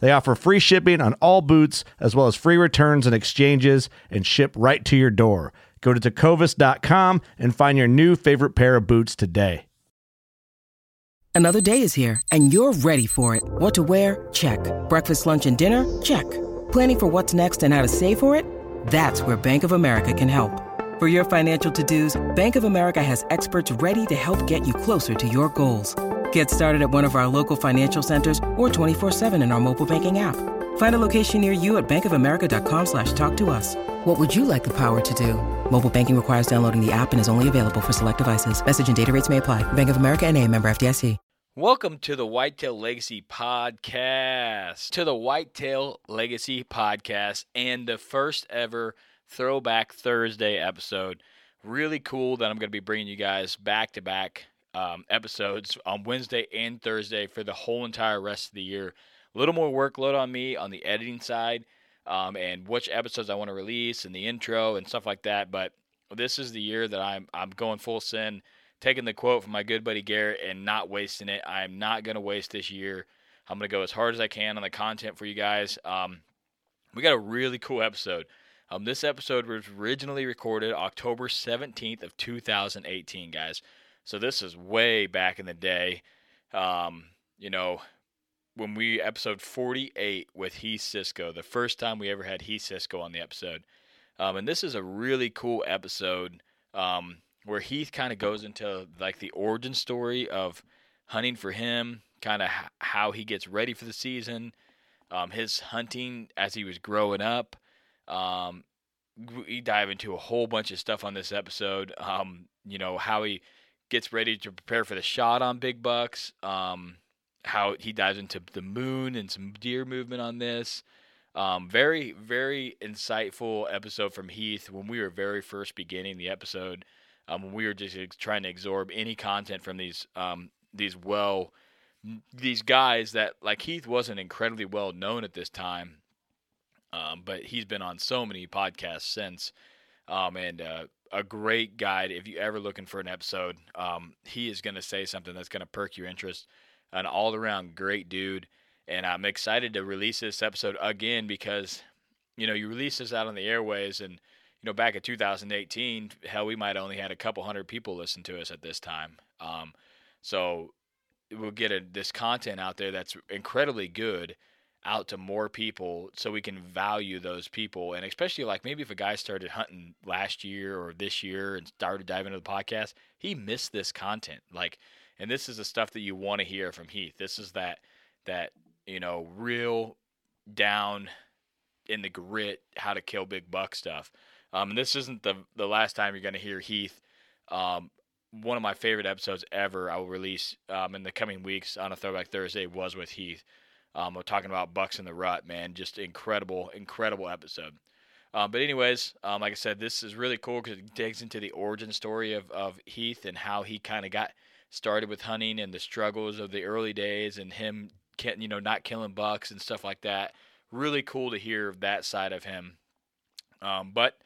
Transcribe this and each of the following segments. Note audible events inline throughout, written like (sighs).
They offer free shipping on all boots, as well as free returns and exchanges, and ship right to your door. Go to tecovas.com and find your new favorite pair of boots today. Another day is here, and you're ready for it. What to wear? Check. Breakfast, lunch, and dinner? Check. Planning for what's next and how to save for it? That's where Bank of America can help. For your financial to dos, Bank of America has experts ready to help get you closer to your goals. Get started at one of our local financial centers or 24-7 in our mobile banking app. Find a location near you at bankofamerica.com slash talk to us. What would you like the power to do? Mobile banking requires downloading the app and is only available for select devices. Message and data rates may apply. Bank of America and a member FDIC. Welcome to the Whitetail Legacy Podcast. To the Whitetail Legacy Podcast and the first ever Throwback Thursday episode. Really cool that I'm going to be bringing you guys back to back um, episodes on Wednesday and Thursday for the whole entire rest of the year. A little more workload on me on the editing side um, and which episodes I want to release and the intro and stuff like that. But this is the year that I'm I'm going full sin, taking the quote from my good buddy Garrett and not wasting it. I'm not going to waste this year. I'm going to go as hard as I can on the content for you guys. Um, we got a really cool episode. Um, this episode was originally recorded October 17th of 2018, guys. So this is way back in the day. Um, you know, when we episode 48 with Heath Cisco, the first time we ever had Heath Cisco on the episode. Um, and this is a really cool episode um, where Heath kind of goes into like the origin story of hunting for him, kind of h- how he gets ready for the season, um, his hunting as he was growing up. Um, we dive into a whole bunch of stuff on this episode. Um, you know how he gets ready to prepare for the shot on big bucks. Um, how he dives into the moon and some deer movement on this. Um, very, very insightful episode from Heath when we were very first beginning the episode. Um, when we were just trying to absorb any content from these um, these well these guys that like Heath wasn't incredibly well known at this time, um, but he's been on so many podcasts since. Um, and uh, a great guide if you're ever looking for an episode. Um, he is going to say something that's going to perk your interest. An all around great dude, and I'm excited to release this episode again because you know you release this out on the airways, and you know back in 2018, hell, we might only had a couple hundred people listen to us at this time. Um, so we'll get a, this content out there that's incredibly good out to more people so we can value those people. And especially like maybe if a guy started hunting last year or this year and started diving into the podcast he missed this content. Like and this is the stuff that you want to hear from heath. This is that that you know real down in the grit how to kill big buck stuff. Um, and this isn't the the last time you're going to hear heath um, one of my favorite episodes ever i will release um, in the coming weeks on a throwback thursday was with heath um, we're talking about Bucks in the Rut, man. Just incredible, incredible episode. Um, but anyways, um, like I said, this is really cool because it digs into the origin story of, of Heath and how he kind of got started with hunting and the struggles of the early days and him, you know, not killing bucks and stuff like that. Really cool to hear that side of him. Um, but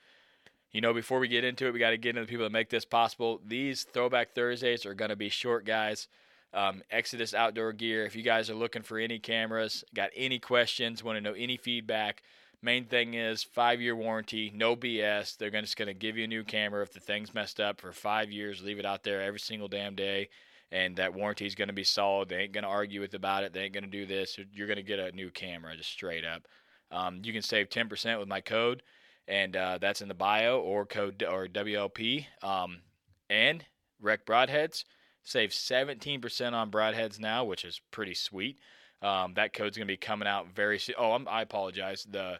you know, before we get into it, we got to get into the people that make this possible. These Throwback Thursdays are going to be short, guys. Um, Exodus Outdoor Gear. If you guys are looking for any cameras, got any questions, want to know any feedback, main thing is five year warranty, no BS. They're gonna, just going to give you a new camera if the thing's messed up for five years. Leave it out there every single damn day, and that warranty is going to be solid. They ain't going to argue with about it. They ain't going to do this. You're going to get a new camera, just straight up. Um, you can save 10% with my code, and uh, that's in the bio or code or WLP. Um, and Rec Broadheads save 17% on broadheads now, which is pretty sweet. Um, that code's going to be coming out very soon. Oh, I'm, I apologize. The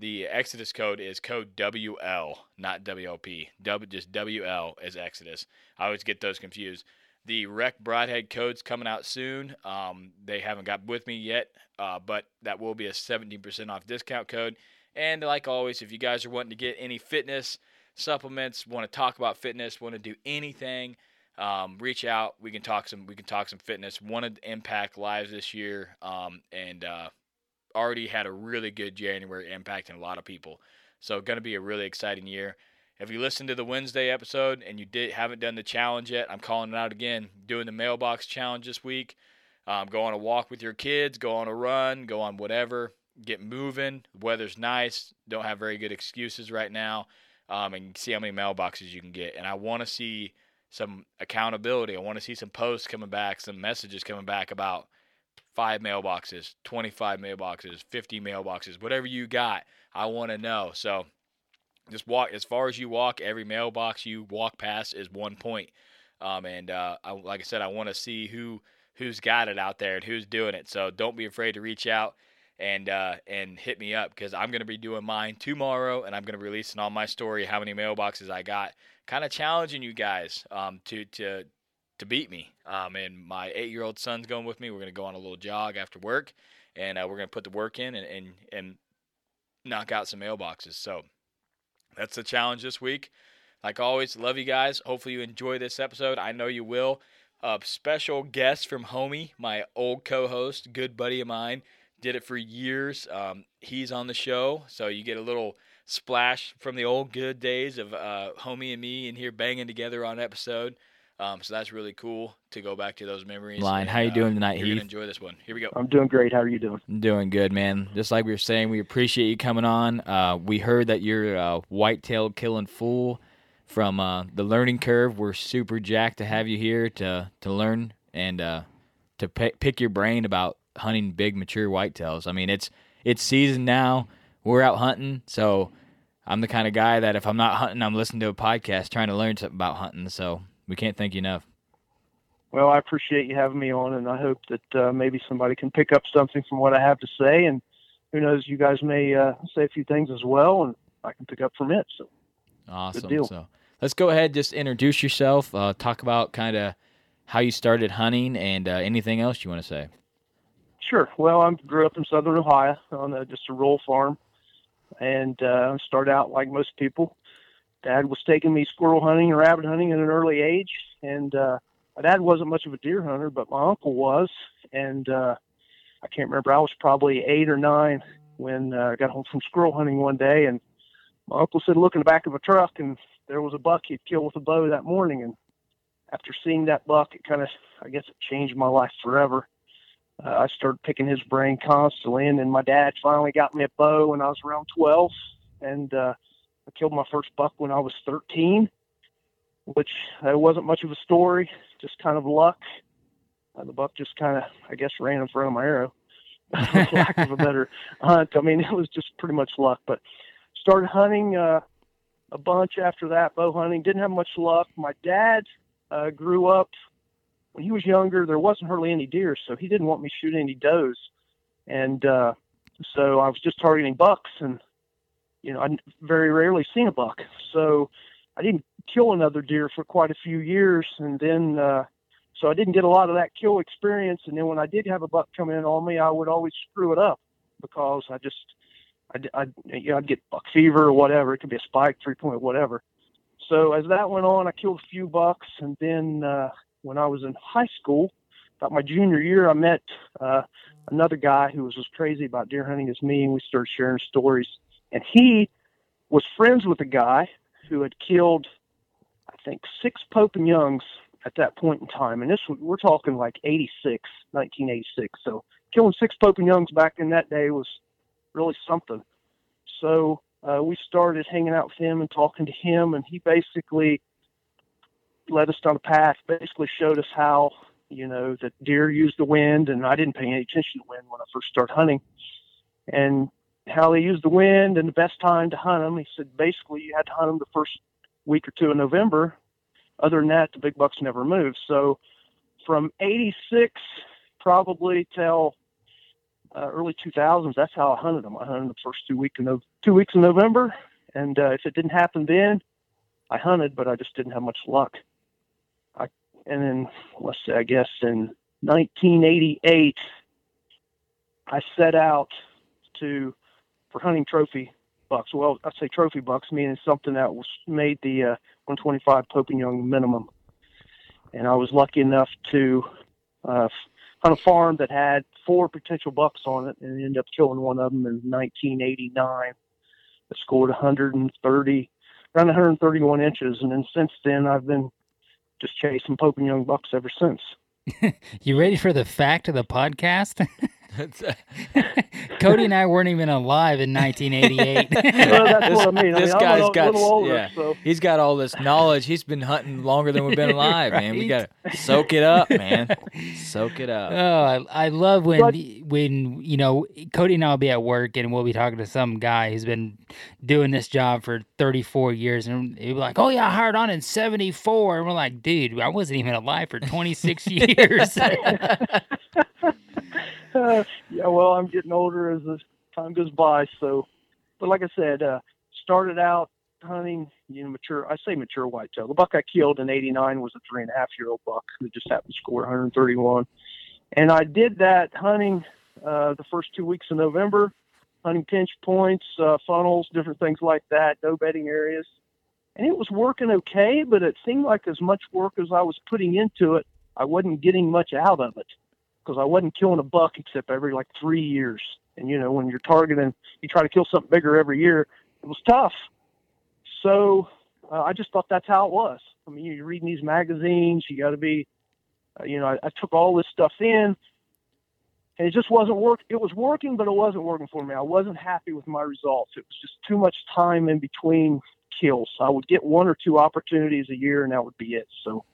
the Exodus code is code WL, not WLP. W, just WL is Exodus. I always get those confused. The Rec Broadhead code's coming out soon. Um, they haven't got with me yet, uh, but that will be a 17% off discount code. And like always, if you guys are wanting to get any fitness supplements, want to talk about fitness, want to do anything, um, reach out. We can talk some. We can talk some fitness. Wanted to impact lives this year, um, and uh, already had a really good January impacting a lot of people. So going to be a really exciting year. If you listened to the Wednesday episode and you did haven't done the challenge yet, I'm calling it out again. Doing the mailbox challenge this week. Um, go on a walk with your kids. Go on a run. Go on whatever. Get moving. The weather's nice. Don't have very good excuses right now. Um, and see how many mailboxes you can get. And I want to see some accountability. I want to see some posts coming back, some messages coming back about five mailboxes, 25 mailboxes, 50 mailboxes, whatever you got. I want to know. So just walk as far as you walk. Every mailbox you walk past is one point. Um, and uh, I, like I said, I want to see who who's got it out there and who's doing it. So don't be afraid to reach out and uh, and hit me up because I'm to be doing mine tomorrow, and I'm going to be releasing on my story how many mailboxes I got kind of challenging you guys um, to to to beat me. Um, and my eight year old son's going with me. We're gonna go on a little jog after work, and uh, we're gonna put the work in and, and and knock out some mailboxes. So that's the challenge this week. Like always, love you guys. Hopefully you enjoy this episode. I know you will. A special guest from Homie, my old co-host, good buddy of mine, did it for years. Um, he's on the show, so you get a little splash from the old good days of uh, homie and me in here banging together on episode. Um, so that's really cool to go back to those memories. Line, and, how you uh, doing tonight, You're Heath? enjoy this one. Here we go. I'm doing great. How are you doing? I'm doing good, man. Just like we were saying, we appreciate you coming on. Uh, we heard that you're a white-tailed killing fool from uh, the learning curve. We're super jacked to have you here to to learn and uh, to pe- pick your brain about hunting big mature whitetails. I mean, it's it's season now. We're out hunting, so I'm the kind of guy that if I'm not hunting, I'm listening to a podcast trying to learn something about hunting. So we can't thank you enough. Well, I appreciate you having me on, and I hope that uh, maybe somebody can pick up something from what I have to say. And who knows, you guys may uh, say a few things as well, and I can pick up from it. So, Awesome. deal. So let's go ahead, just introduce yourself. Uh, talk about kind of how you started hunting and uh, anything else you want to say. Sure. Well, I grew up in southern Ohio on a, just a rural farm, and uh, started out like most people. Dad was taking me squirrel hunting and rabbit hunting at an early age, and uh, my dad wasn't much of a deer hunter, but my uncle was, and uh, I can't remember. I was probably eight or nine when uh, I got home from squirrel hunting one day, and my uncle said, "Look in the back of a truck," and there was a buck he'd killed with a bow that morning. And after seeing that buck, it kind of, I guess, it changed my life forever. Uh, I started picking his brain constantly, and then my dad finally got me a bow when I was around 12, and uh, I killed my first buck when I was 13, which uh, wasn't much of a story, just kind of luck. Uh, the buck just kind of, I guess, ran in front of my arrow, (laughs) lack of a better hunt. I mean, it was just pretty much luck. But started hunting uh, a bunch after that, bow hunting. Didn't have much luck. My dad uh, grew up when he was younger. There wasn't hardly any deer, so he didn't want me shooting any does, and uh, so I was just targeting bucks, and you know, I very rarely seen a buck, so I didn't kill another deer for quite a few years, and then. Uh, so I didn't get a lot of that kill experience, and then when I did have a buck come in on me, I would always screw it up because I just, I'd, I'd, you know, I'd get buck fever or whatever. It could be a spike, three point, whatever. So as that went on, I killed a few bucks, and then uh, when I was in high school, about my junior year, I met uh, another guy who was as crazy about deer hunting as me, and we started sharing stories. And he was friends with a guy who had killed, I think, six Pope and Youngs at that point in time. And this we're talking like 86, 1986. So killing six Pope and Youngs back in that day was really something. So uh, we started hanging out with him and talking to him, and he basically led us down a path. Basically showed us how you know that deer use the wind, and I didn't pay any attention to wind when I first started hunting, and how they use the wind and the best time to hunt them. He said basically you had to hunt them the first week or two in November. Other than that, the big bucks never move. So from '86 probably till uh, early 2000s, that's how I hunted them. I hunted the first two weeks in no- two weeks in November, and uh, if it didn't happen then, I hunted, but I just didn't have much luck. I and then let's say I guess in 1988, I set out to for hunting trophy bucks. Well, I say trophy bucks, meaning something that was made the uh, 125 Pope and Young minimum. And I was lucky enough to uh, hunt a farm that had four potential bucks on it, and ended up killing one of them in 1989. That scored 130, around 131 inches, and then since then I've been just chasing and Young bucks ever since. (laughs) you ready for the fact of the podcast? (laughs) (laughs) Cody and I weren't even alive in 1988. well, that's what I (laughs) mean. I this mean, guy's I'm a got little older, yeah. so He's got all this knowledge. He's been hunting longer than we've been (laughs) alive, man. We got to soak it up, man. Soak it up. Oh, I, I love when But- when you know Cody and I'll be at work and we'll be talking to some guy who's been doing this job for 34 years and he'll be like, "Oh yeah, I hired on in 74." And we're like, "Dude, I wasn't even alive for 26 years." (laughs) yeah, well, I'm getting older as the time goes by. So, but like I said, uh, started out hunting, you know, mature. I say mature whitetail. The buck I killed in '89 was a three and a half year old buck who just happened to score 131, and I did that hunting uh, the first two weeks of November, hunting pinch points, uh, funnels, different things like that, no bedding areas. And it was working okay, but it seemed like as much work as I was putting into it, I wasn't getting much out of it because I wasn't killing a buck except every like three years. And you know, when you're targeting, you try to kill something bigger every year. It was tough. So uh, I just thought that's how it was. I mean, you're reading these magazines. You got to be, uh, you know, I, I took all this stuff in, and it just wasn't work. It was working, but it wasn't working for me. I wasn't happy with my results. It was just too much time in between kills. I would get one or two opportunities a year, and that would be it. So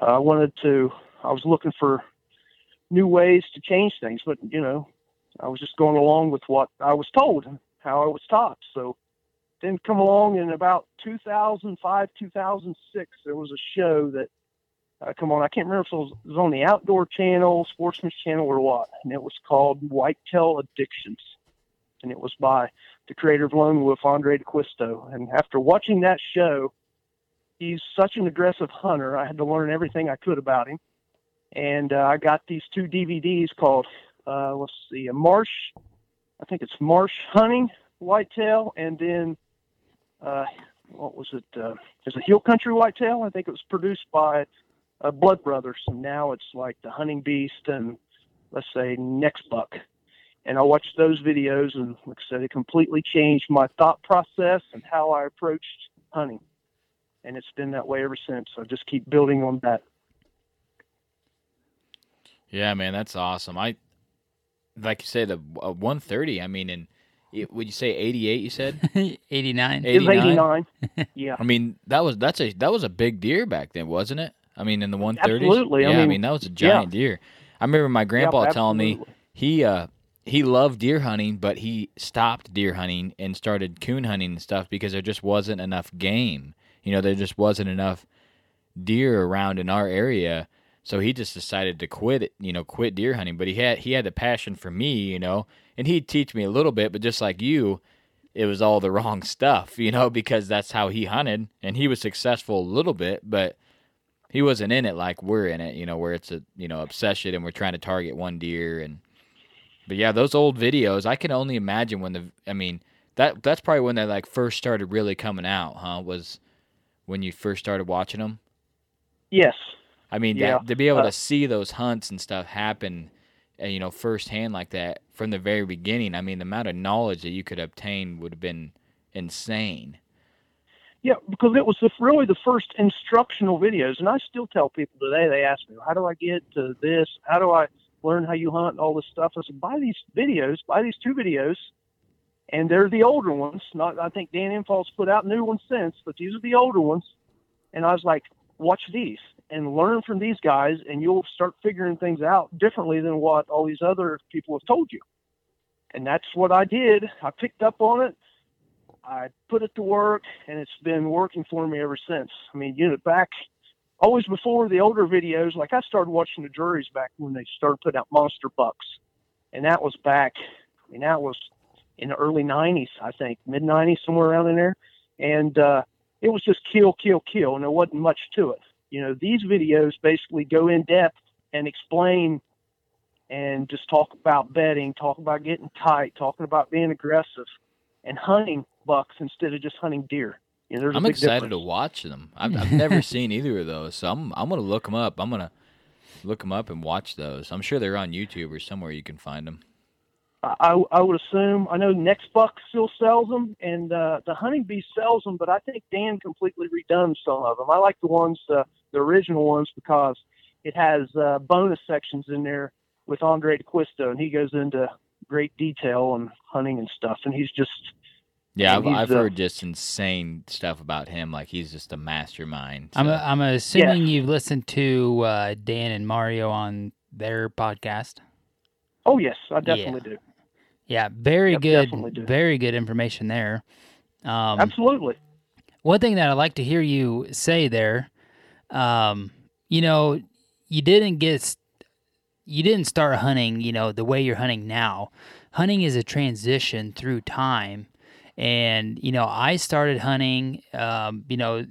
uh, I wanted to. I was looking for new ways to change things, but you know, I was just going along with what I was told, how I was taught. So then come along in about 2005, 2006, there was a show that uh, come on. I can't remember if it was, it was on the Outdoor Channel, Sportsman's Channel, or what, and it was called Whitetail Addictions, and it was by the creator of Lone Wolf, Andrae D'Acquisto. And after watching that show, he's such an aggressive hunter. I had to learn everything I could about him and uh, I got these two DVDs called uh, let's see, a Marsh, I think it's Marsh Hunting Whitetail, and then uh, what was it? Uh, it's a Hill Country Whitetail. I think it was produced by uh, Blood Brothers, and now it's like the Hunting Beast and let's say Next Buck. And I watched those videos, and like I said, it completely changed my thought process and how I approached hunting. And it's been that way ever since. I just keep building on that. Yeah, man, that's awesome. I like you say the uh, 130. I mean, and it, would you say 88? You said (laughs) 89. It was 89? 89. (laughs) yeah. I mean, that was that's a that was a big deer back then, wasn't it? I mean, in the 130s. Absolutely. Yeah, I mean, mean, that was a giant deer. I remember my grandpa Yep, telling me he uh he loved deer hunting, but he stopped deer hunting and started coon hunting and stuff because there just wasn't enough game. You know, there just wasn't enough deer around in our area. So he just decided to quit it, you know, quit deer hunting. But he had he had the passion for me, you know, and he'd teach me a little bit, but just like you, it was all the (laughs) wrong stuff, you know, because that's how he hunted and he was successful a little bit, but he wasn't in it like we're in it, you know, where it's a you know, obsession and we're trying to target one deer and but yeah, those old videos, I can only imagine when the I mean, that that's probably when they like first started really coming out, huh? Was when you first started watching them? Yes. I mean, Yeah, that, to be able to see those hunts and stuff happen, uh, you know, firsthand like that from the very beginning. I mean, the amount of knowledge that you could obtain would have been insane. Yeah, because it was the, really the first instructional videos, and I still tell people today. They ask me, "How do I get to this? How do I learn how you hunt and all this stuff?" I said, "Buy these videos. Buy these two videos, and they're the older ones. Not I think Dan Infalt's put out new ones since, but these are the older ones." And I was like, "Watch these and learn from these guys, and you'll start figuring things out differently than what all these other people have told you." And that's what I did. I picked up on it. I put it to work, and it's been working for me ever since. I mean, you know, back always before the older videos, like I started watching the Drurys back when they started putting out monster bucks, and that was back. I mean, that was in the early '90s, I think, mid '90s, somewhere around in there, and uh, it was just kill, kill, kill, and there wasn't much to it. You know, these videos basically go in depth and explain and just talk about bedding, talk about getting tight, talking about being aggressive, and hunting bucks instead of just hunting deer. You know, there's a I'm excited difference. to watch them. I've, I've never (laughs) seen either of those, so I'm I'm gonna look them up. I'm gonna look them up and watch those. I'm sure they're on YouTube or somewhere you can find them. I, I would assume. I know Next Buck still sells them, and uh, the Hunting Beast sells them, but I think Dan completely redone some of them. I like the ones, uh, the original ones, because it has uh, bonus sections in there with Andrae D'Acquisto, and he goes into great detail on hunting and stuff, and he's just Yeah, And I've, he's, I've heard just insane stuff about him. Like he's just a mastermind. I'm so- I'm assuming you've listened to uh, Dan and Mario on their podcast. oh yes, I definitely do. Yeah, very Yep, good, very good information there. Um, Absolutely. One thing that I'd like to hear you say there, um, you know, you didn't get, you didn't start hunting, you know, the way you're hunting now. Hunting is a transition through time, and you know, I started hunting, um, you know,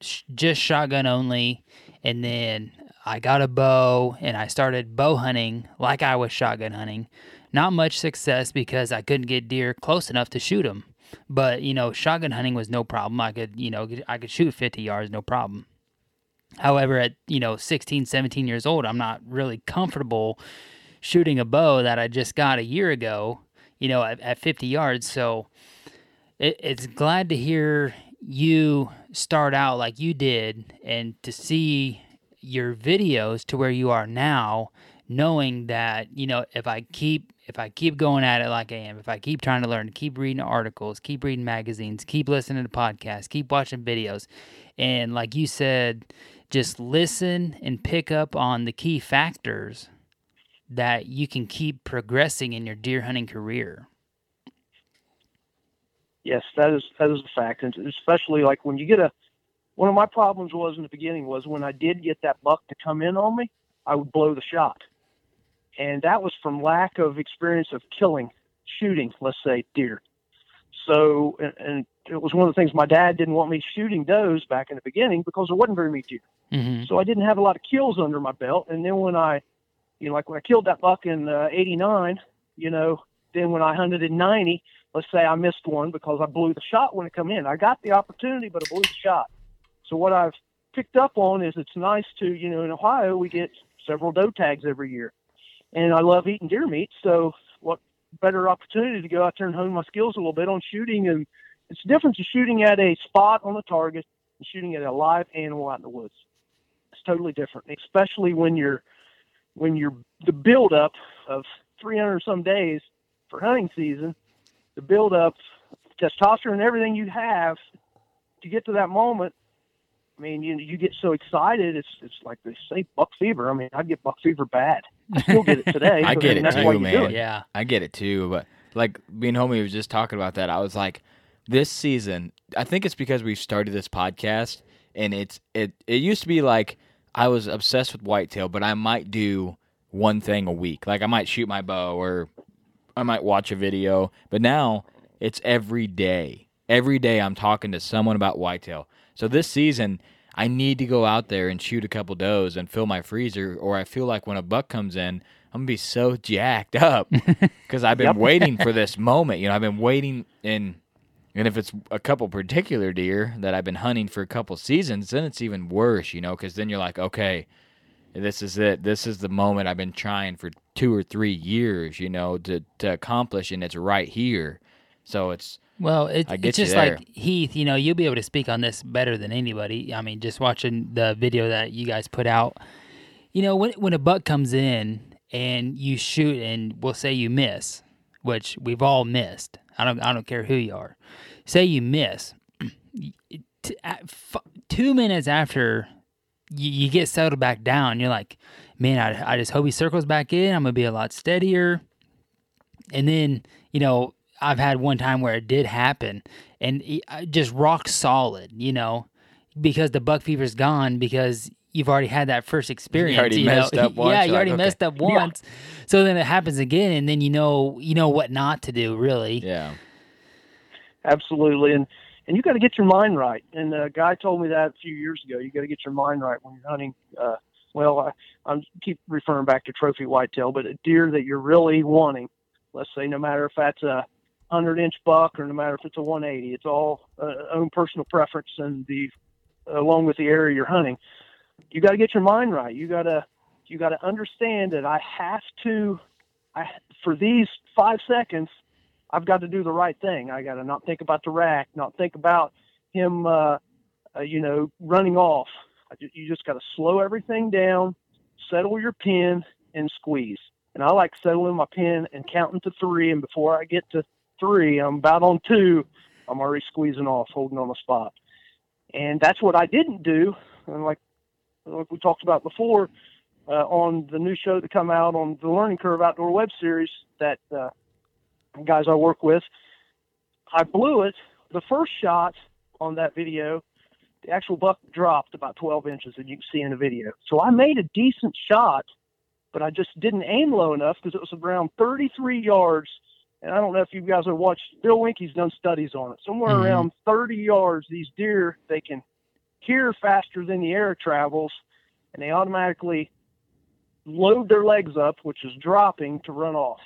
just shotgun only, and then I got a bow and I started bow hunting like I was shotgun hunting. Not much success because I couldn't get deer close enough to shoot them. But you know, shotgun hunting was no problem. I could, you know, I could shoot 50 yards, no problem. However, at you know 16, 17 years old, I'm not really comfortable shooting a bow that I just got a year ago. You know, at, at 50 yards. So it, it's glad to hear you start out like you did, and to see your videos to where you are now, knowing that you know if I keep if I keep going at it like I am, if I keep trying to learn, keep reading articles, keep reading magazines, keep listening to podcasts, keep watching videos, and like you said, just listen and pick up on the key factors that you can keep progressing in your deer hunting career. Yes, that is that is a fact, and especially like when you get a. One of my problems was in the beginning was when I did get that buck to come in on me, I would blow the shot, and that was from lack of experience of killing, shooting, let's say deer. So, and, and it was one of the things my dad didn't want me shooting does back in the beginning because there wasn't very many deer. Mm-hmm. So I didn't have a lot of kills under my belt. And then when I, you know, like when I killed that buck in uh, 89, you know, then when I hunted in 90, let's say I missed one because I blew the shot when it come in. I got the opportunity, but I blew the shot. So what I've picked up on is it's nice to, you know, in Ohio, we get several doe tags every year. And I love eating deer meat. So what better opportunity to go out there and hone my skills a little bit on shooting. And it's the difference of shooting at a spot on the target and shooting at a live animal out in the woods it's totally different, especially when you're when you're the buildup of 300 some days for hunting season, the buildup, testosterone, and everything you have to get to that moment. I mean, you you get so excited. It's it's like they say buck fever. I mean, I get buck fever bad. I still get it (laughs) today. I but get it too, why you do man. it. Yeah. I get it too, but like being homie was just talking about that. I was like, this season, I think it's because we started this podcast, and it's it. It used to be like I was obsessed with whitetail, but I might do one thing a week. Like I might shoot my bow, or I might watch a video. But now it's every day. Every day I'm talking to someone about whitetail. So this season, I need to go out there and shoot a couple does and fill my freezer, or I feel like when a buck comes in, I'm gonna be so jacked up (laughs) because I've been Yep. waiting for (laughs) this moment. You know, I've been waiting in, and if it's a couple particular deer that I've been hunting for a couple seasons, then it's even worse. You know, because then you're like, okay, this is it. This is the moment I've been trying for two or three years. You know, to to accomplish, and it's right here. So it's Well, it, I get it's just like Heath. You know, you'll be able to speak on this better than anybody. I mean, just watching the video that you guys put out. You know, when when a buck comes in and you shoot, and we'll say you miss, which we've all missed. I don't I don't care who you are. Say you miss. (clears throat) Two minutes after you, you get settled back down, you're like, man, I, I just hope he circles back in. I'm gonna be a lot steadier. And then, you know, I've had one time where it did happen and it- uh, just rock solid, you know, because the buck fever's gone because you've already had that first experience. already you know? up (laughs) once, Yeah, you're already like, okay. messed up once. So then it happens again and then you know you know what not to do really. Yeah. absolutely and and you got to get your mind right and a guy told me that a few years ago you got to get your mind right when you're hunting uh well i i'm keep referring back to trophy whitetail but a deer that you're really wanting let's say no matter if that's a 100 inch buck or no matter if it's a 180 it's all uh, own personal preference and the along with the area you're hunting you got to get your mind right you got to you got to understand that i have to i for these 5 seconds I've got to do the right thing. I got to not think about the rack, not think about him, uh, uh, you know, running off. You just got to slow everything down, settle your pin, and squeeze. And I like settling my pin and counting to three. And before I get to three, I'm about on two. I'm already squeezing off, holding on the spot. And that's what I didn't do. And like, like we talked about before, uh, on the new show that come out on the Learning Curve Outdoor Web Series that uh, guys I work with, I blew it. The first shot on that video, the actual buck dropped about 12 inches, and you can see in the video. So I made a decent shot, but I just didn't aim low enough because it was around 33 yards. And I don't know if you guys have watched. Bill Winke's done studies on it. Somewhere Mhm. around 30 yards, these deer they can hear faster than the air travels, and they automatically load their legs up, which is dropping, to run off.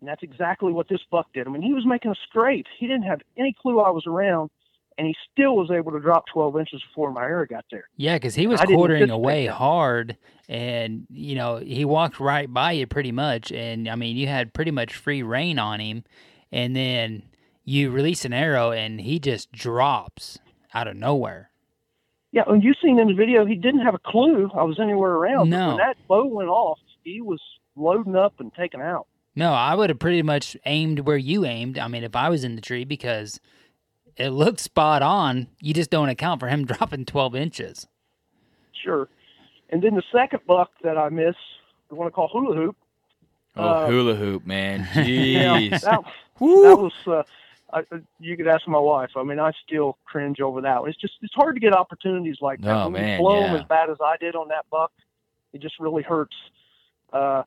And that's exactly what this buck did. I mean, he was making a scrape. He didn't have any clue I was around, and he still was able to drop 12 inches before my arrow got there. Yeah, because he was quartering away that. hard, and you know he walked right by you pretty much, and I mean you had pretty much free reign on him, and then you release an arrow, and he just drops out of nowhere. Yeah, and you seen in the video, he didn't have a clue I was anywhere around. No. When that bow went off, he was loading up and taking out. No, I would have pretty much aimed where you aimed. I mean, if I was in the tree, because it looked spot on. You just don't account for him (laughs) dropping twelve inches. Sure. And then the second buck that I missed, the one I call hula hoop. Oh, Uh, hula hoop, man. (laughs) Yeah, Jeez. that, that was. Uh, I, you could ask my wife. I mean, I still cringe over that. one. It's just it's hard to get opportunities like that. Oh, when man, you blow 'em yeah. as bad as I did on that buck, it just really hurts. Uh,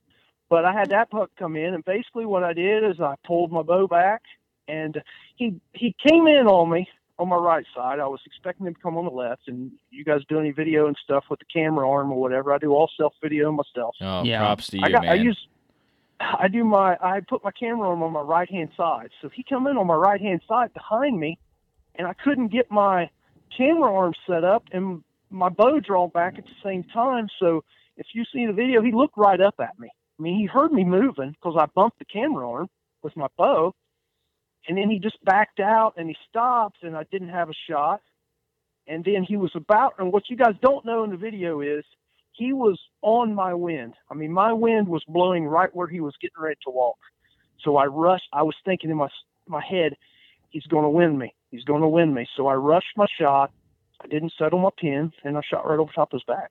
but I had that buck come in, and basically what I did is I pulled my bow back, and he he came in on me on my right side. I was expecting him to come on the left, and you guys do any video and stuff with the camera arm or whatever. I do all self video myself. Oh, Yeah. props to you, I got man. I use I do my I put my camera arm on my right hand side. So he come in on my right hand side behind me and I couldn't get my camera arm set up and my bow drawn back at the same time. So if you see the video, he looked right up at me. I mean, he heard me moving because I bumped the camera arm with my bow, and then he just backed out and he stopped, and I didn't have a shot. And then he was about, and what you guys don't know in the video is he was on my wind. I mean, my wind was blowing right where he was getting ready to walk. So I rushed. I was thinking in my my head, he's going to win me. He's going to win me. So I rushed my shot. I didn't settle my pin, and I shot right over top of his back.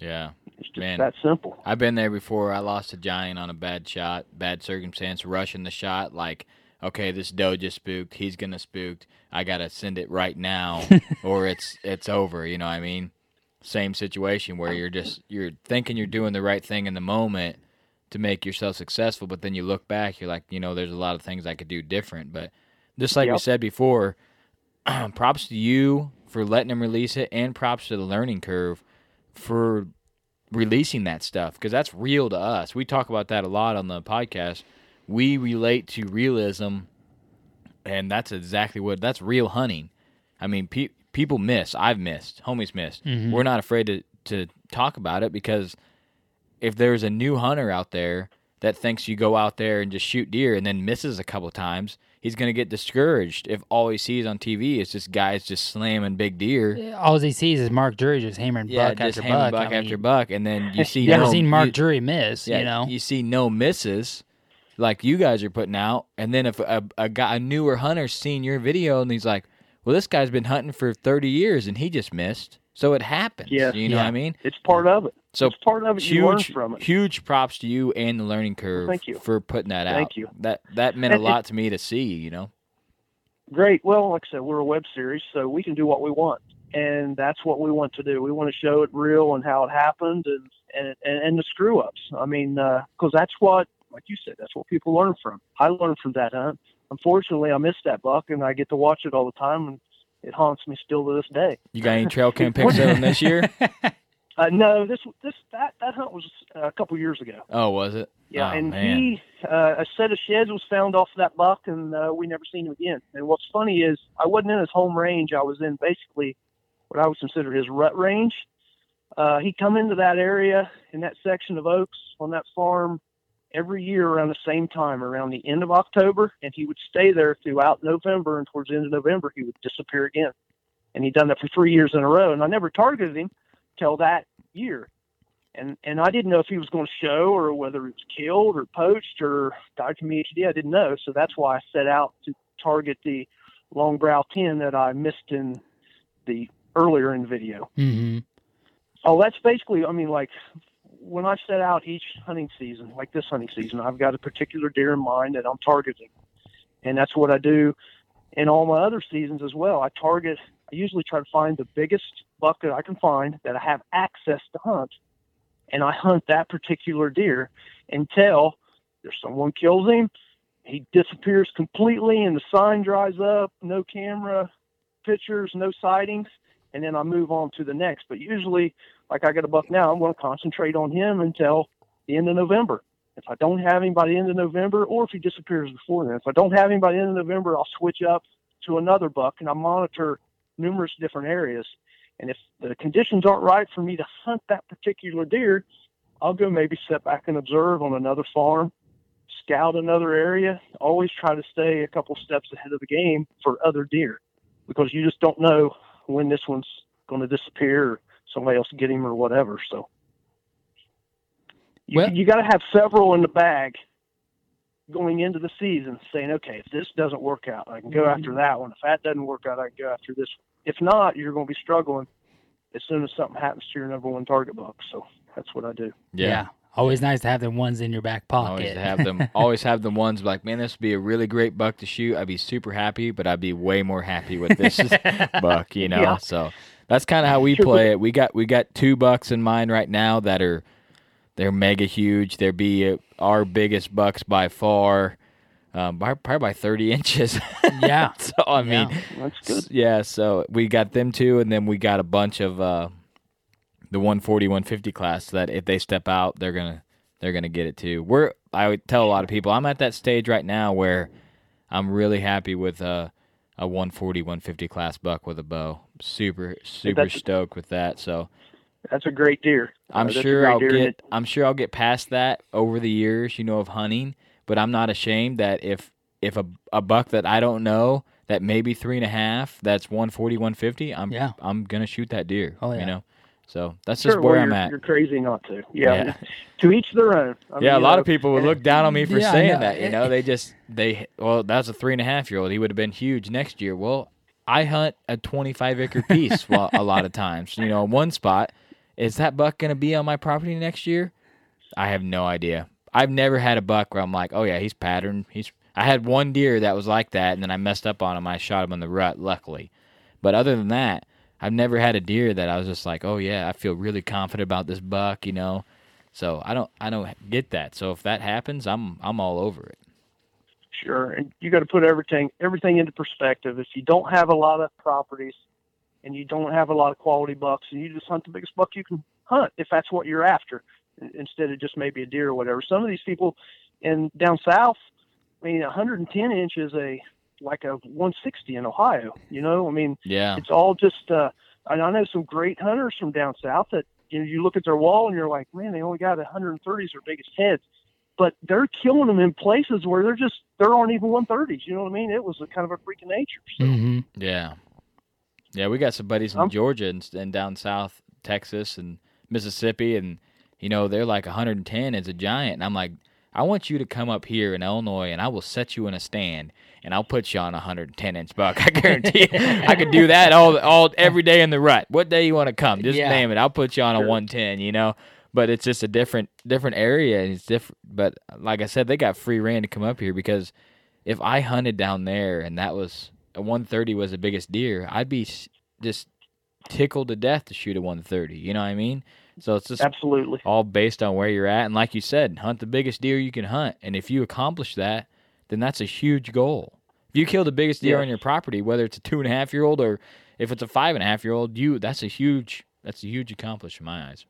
yeah. It's just Man. that simple. I've been there before. I lost a giant on a bad shot, bad circumstance, rushing the shot. Like, okay, this doe just spooked. He's gonna spooked. I gotta send it right now, (laughs) or it's it's over. You know what I mean? Same situation where you're just you're thinking you're doing the right thing in the moment to make yourself successful, but then you look back, you're like, you know, there's a lot of things I could do different. But just like we said before, (clears throat) props to you for letting him release it, and props to the learning curve for releasing that stuff because that's real to us. We talk about that a lot on the podcast. We relate to realism, and that's exactly what that's real hunting. I mean, pe- people miss. I've missed. Homies missed. Mhm. We're not afraid to to talk about it because if there's a new hunter out there that thinks you go out there and just shoot deer and then misses a couple times, he's going to get discouraged if all he sees on TV is just guys just slamming big deer. All he sees is Mark Drury just hammering Yeah, buck just after hammering buck. buck after mean, buck, and then you (laughs) see You no, seen Mark you- Drury miss? yeah, you know, you see no misses like you guys are putting out, and then if a, a guy, a newer hunter's seen your video and he's like, "Well, this guy's been hunting for thirty years and he just missed," so it happens. Yes. you know Yeah. what I mean. It's part of it. So it's part of it. You learn huge, from it. huge props to you and the learning curve thank you. for putting that out. Thank you. That that meant a And it- lot to me to see. You know. Great. Well, like I said, we're a web series, so we can do what we want, and that's what we want to do. We want to show it real and how it happened, and and and, and the screw ups. I mean, uh, because that's what, like you said, that's what people learn from. I learned from that hunt. Unfortunately, I missed that buck, and I get to watch it all the time, and it haunts me still to this day. You got any trail cam pics of him this year? (laughs) Uh, no, this this that that hunt was uh, a couple years ago. Oh, was it? Yeah, Oh, and man. he uh, a set of sheds was found off that buck, and uh, we never seen him again. And what's funny is I wasn't in his home range; I was in basically what I would consider his rut range. Uh, he come into that area in that section of oaks on that farm every year around the same time, around the end of October, and he would stay there throughout November, and towards the end of November he would disappear again. And he'd done that for three years in a row, and I never targeted him till that year and and I didn't know if he was going to show or whether he was killed or poached or died from EHD. I didn't know, so that's why I set out to target the long brow ten that I missed in the earlier in the video. hmm Oh, that's basically. I mean, like when I set out each hunting season, like this hunting season, I've got a particular deer in mind that I'm targeting, and that's what I do in all my other seasons as well. I target. I usually try to find the biggest buck that I can find that I have access to hunt, and I hunt that particular deer until there's someone kills him. He disappears completely, and the sign dries up. No camera pictures, no sightings, and then I move on to the next. But usually, like I got a buck now, I'm going to concentrate on him until the end of November. If I don't have him by the end of November, or if he disappears before then, if I don't have him by the end of November, I'll switch up to another buck, and I monitor numerous different areas. And if the conditions aren't right for me to hunt that particular deer, I'll go maybe sit back and observe on another farm, scout another area. Always try to stay a couple steps ahead of the game for other deer because you just don't know when this one's going to disappear somebody else get him or whatever. So you, Well- you got to have several in the bag going into the season saying, okay, if this doesn't work out, I can go after that one. If that doesn't work out, I can go after this. If not, you're going to be struggling as soon as something happens to your number one target buck. So that's what I do. Yeah. Always nice to have the ones in your back pocket. Always have them. always have the ones like, man, this would be a really great buck to shoot. I'd be super happy, but I'd be way more happy with this (laughs) buck. You know, Yeah. so that's kind of how we play it. We got we got two bucks in mind right now that are they're mega huge. They're be uh, our biggest bucks by far, um, by, probably by thirty (laughs) inches. yeah. (laughs) so I mean, Yeah. That's good. Yeah, so we got them two, and then we got a bunch of uh, the 140, 150 class so that if they step out, they're gonna they're gonna get it too. We're I would tell a lot of people I'm at that stage right now where I'm really happy with uh, a 140, 150 class buck with a bow. Super super that's- stoked with that. So That's a great deer. Uh, I'm that's a sure I'll deer, and get I'm sure I'll get past that over the years, you know, of hunting. But I'm not ashamed that if if a a buck that I don't know that maybe three and a half, that's 140, 150, I'm Yeah. I'm gonna shoot that deer. Oh, yeah. You know, so that's Sure, just where well, I'm at. You're crazy not to. Yeah. Yeah. (laughs) To each their own. I yeah, a lot uh, of people would look down on me for Yeah, saying that. You know, they just they well, that's a three and a half year old. He would have been huge next year. Well, I hunt a 25 acre piece a lot of times. You know, one spot is that buck going to be on my property next year? I have no idea. I've never had a buck where I'm like, oh yeah, he's patterned. He's. I had one deer that was like that, and then I messed up on him. I shot him in the rut, luckily. But other than that, I've never had a deer that I was just like, oh yeah, I feel really confident about this buck. You know, so I don't I don't get that. So if that happens, I'm I'm all over it. Sure, and you got to put everything everything into perspective. If you don't have a lot of properties, and you don't have a lot of quality bucks, and you just hunt the biggest buck you can hunt, if that's what you're after, instead of just maybe a deer or whatever. Some of these people in down south, I mean, 110 inch is a like a 160 in Ohio. You know, I mean, Yeah. it's all just. uh and I know some great hunters from down south that you know you look at their wall and you're like, man, they only got 130s their biggest heads. But they're killing them in places where they're just there aren't even 130s. You know what I mean? It was a kind of a freak of nature. So. hmm Yeah, yeah. We got some buddies in Um, Georgia and, and down south Texas and Mississippi, and you know they're like 110 as a giant. And I'm like, I want you to come up here in Illinois, and I will set you in a stand, and I'll put you on a 110 inch buck. I guarantee you, I could do that all all every day in the rut. What day you want to come? Just Yeah. name it. I'll put you on a Sure. 110. You know. But it's just a different different area, and it's different. But like I said, they got free reign to come up here because if I hunted down there and that was a 130 was the biggest deer, I'd be just tickled to death to shoot a 130. You know what I mean? So it's just Absolutely. all based on where you're at, and like you said, hunt the biggest deer you can hunt, and if you accomplish that, then that's a huge goal. If you kill the biggest deer Yes. on your property, whether it's a two and a half year old or if it's a five and a half year old, you that's a huge that's a huge accomplishment in my eyes.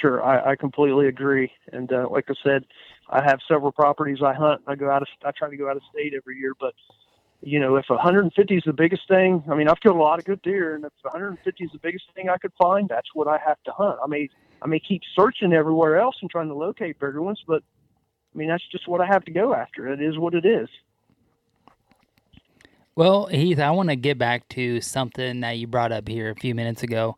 Sure, I, I completely agree. And uh, like I said, I have several properties I hunt. I go out of I try to go out of state every year, but you know, if 150 is the biggest thing, I mean, I've killed a lot of good deer, and if 150 is the biggest thing I could find, that's what I have to hunt. I may I may keep searching everywhere else and trying to locate bigger ones, but I mean, that's just what I have to go after. It is what it is. Well, Heath, I want to get back to something that you brought up here a few minutes ago,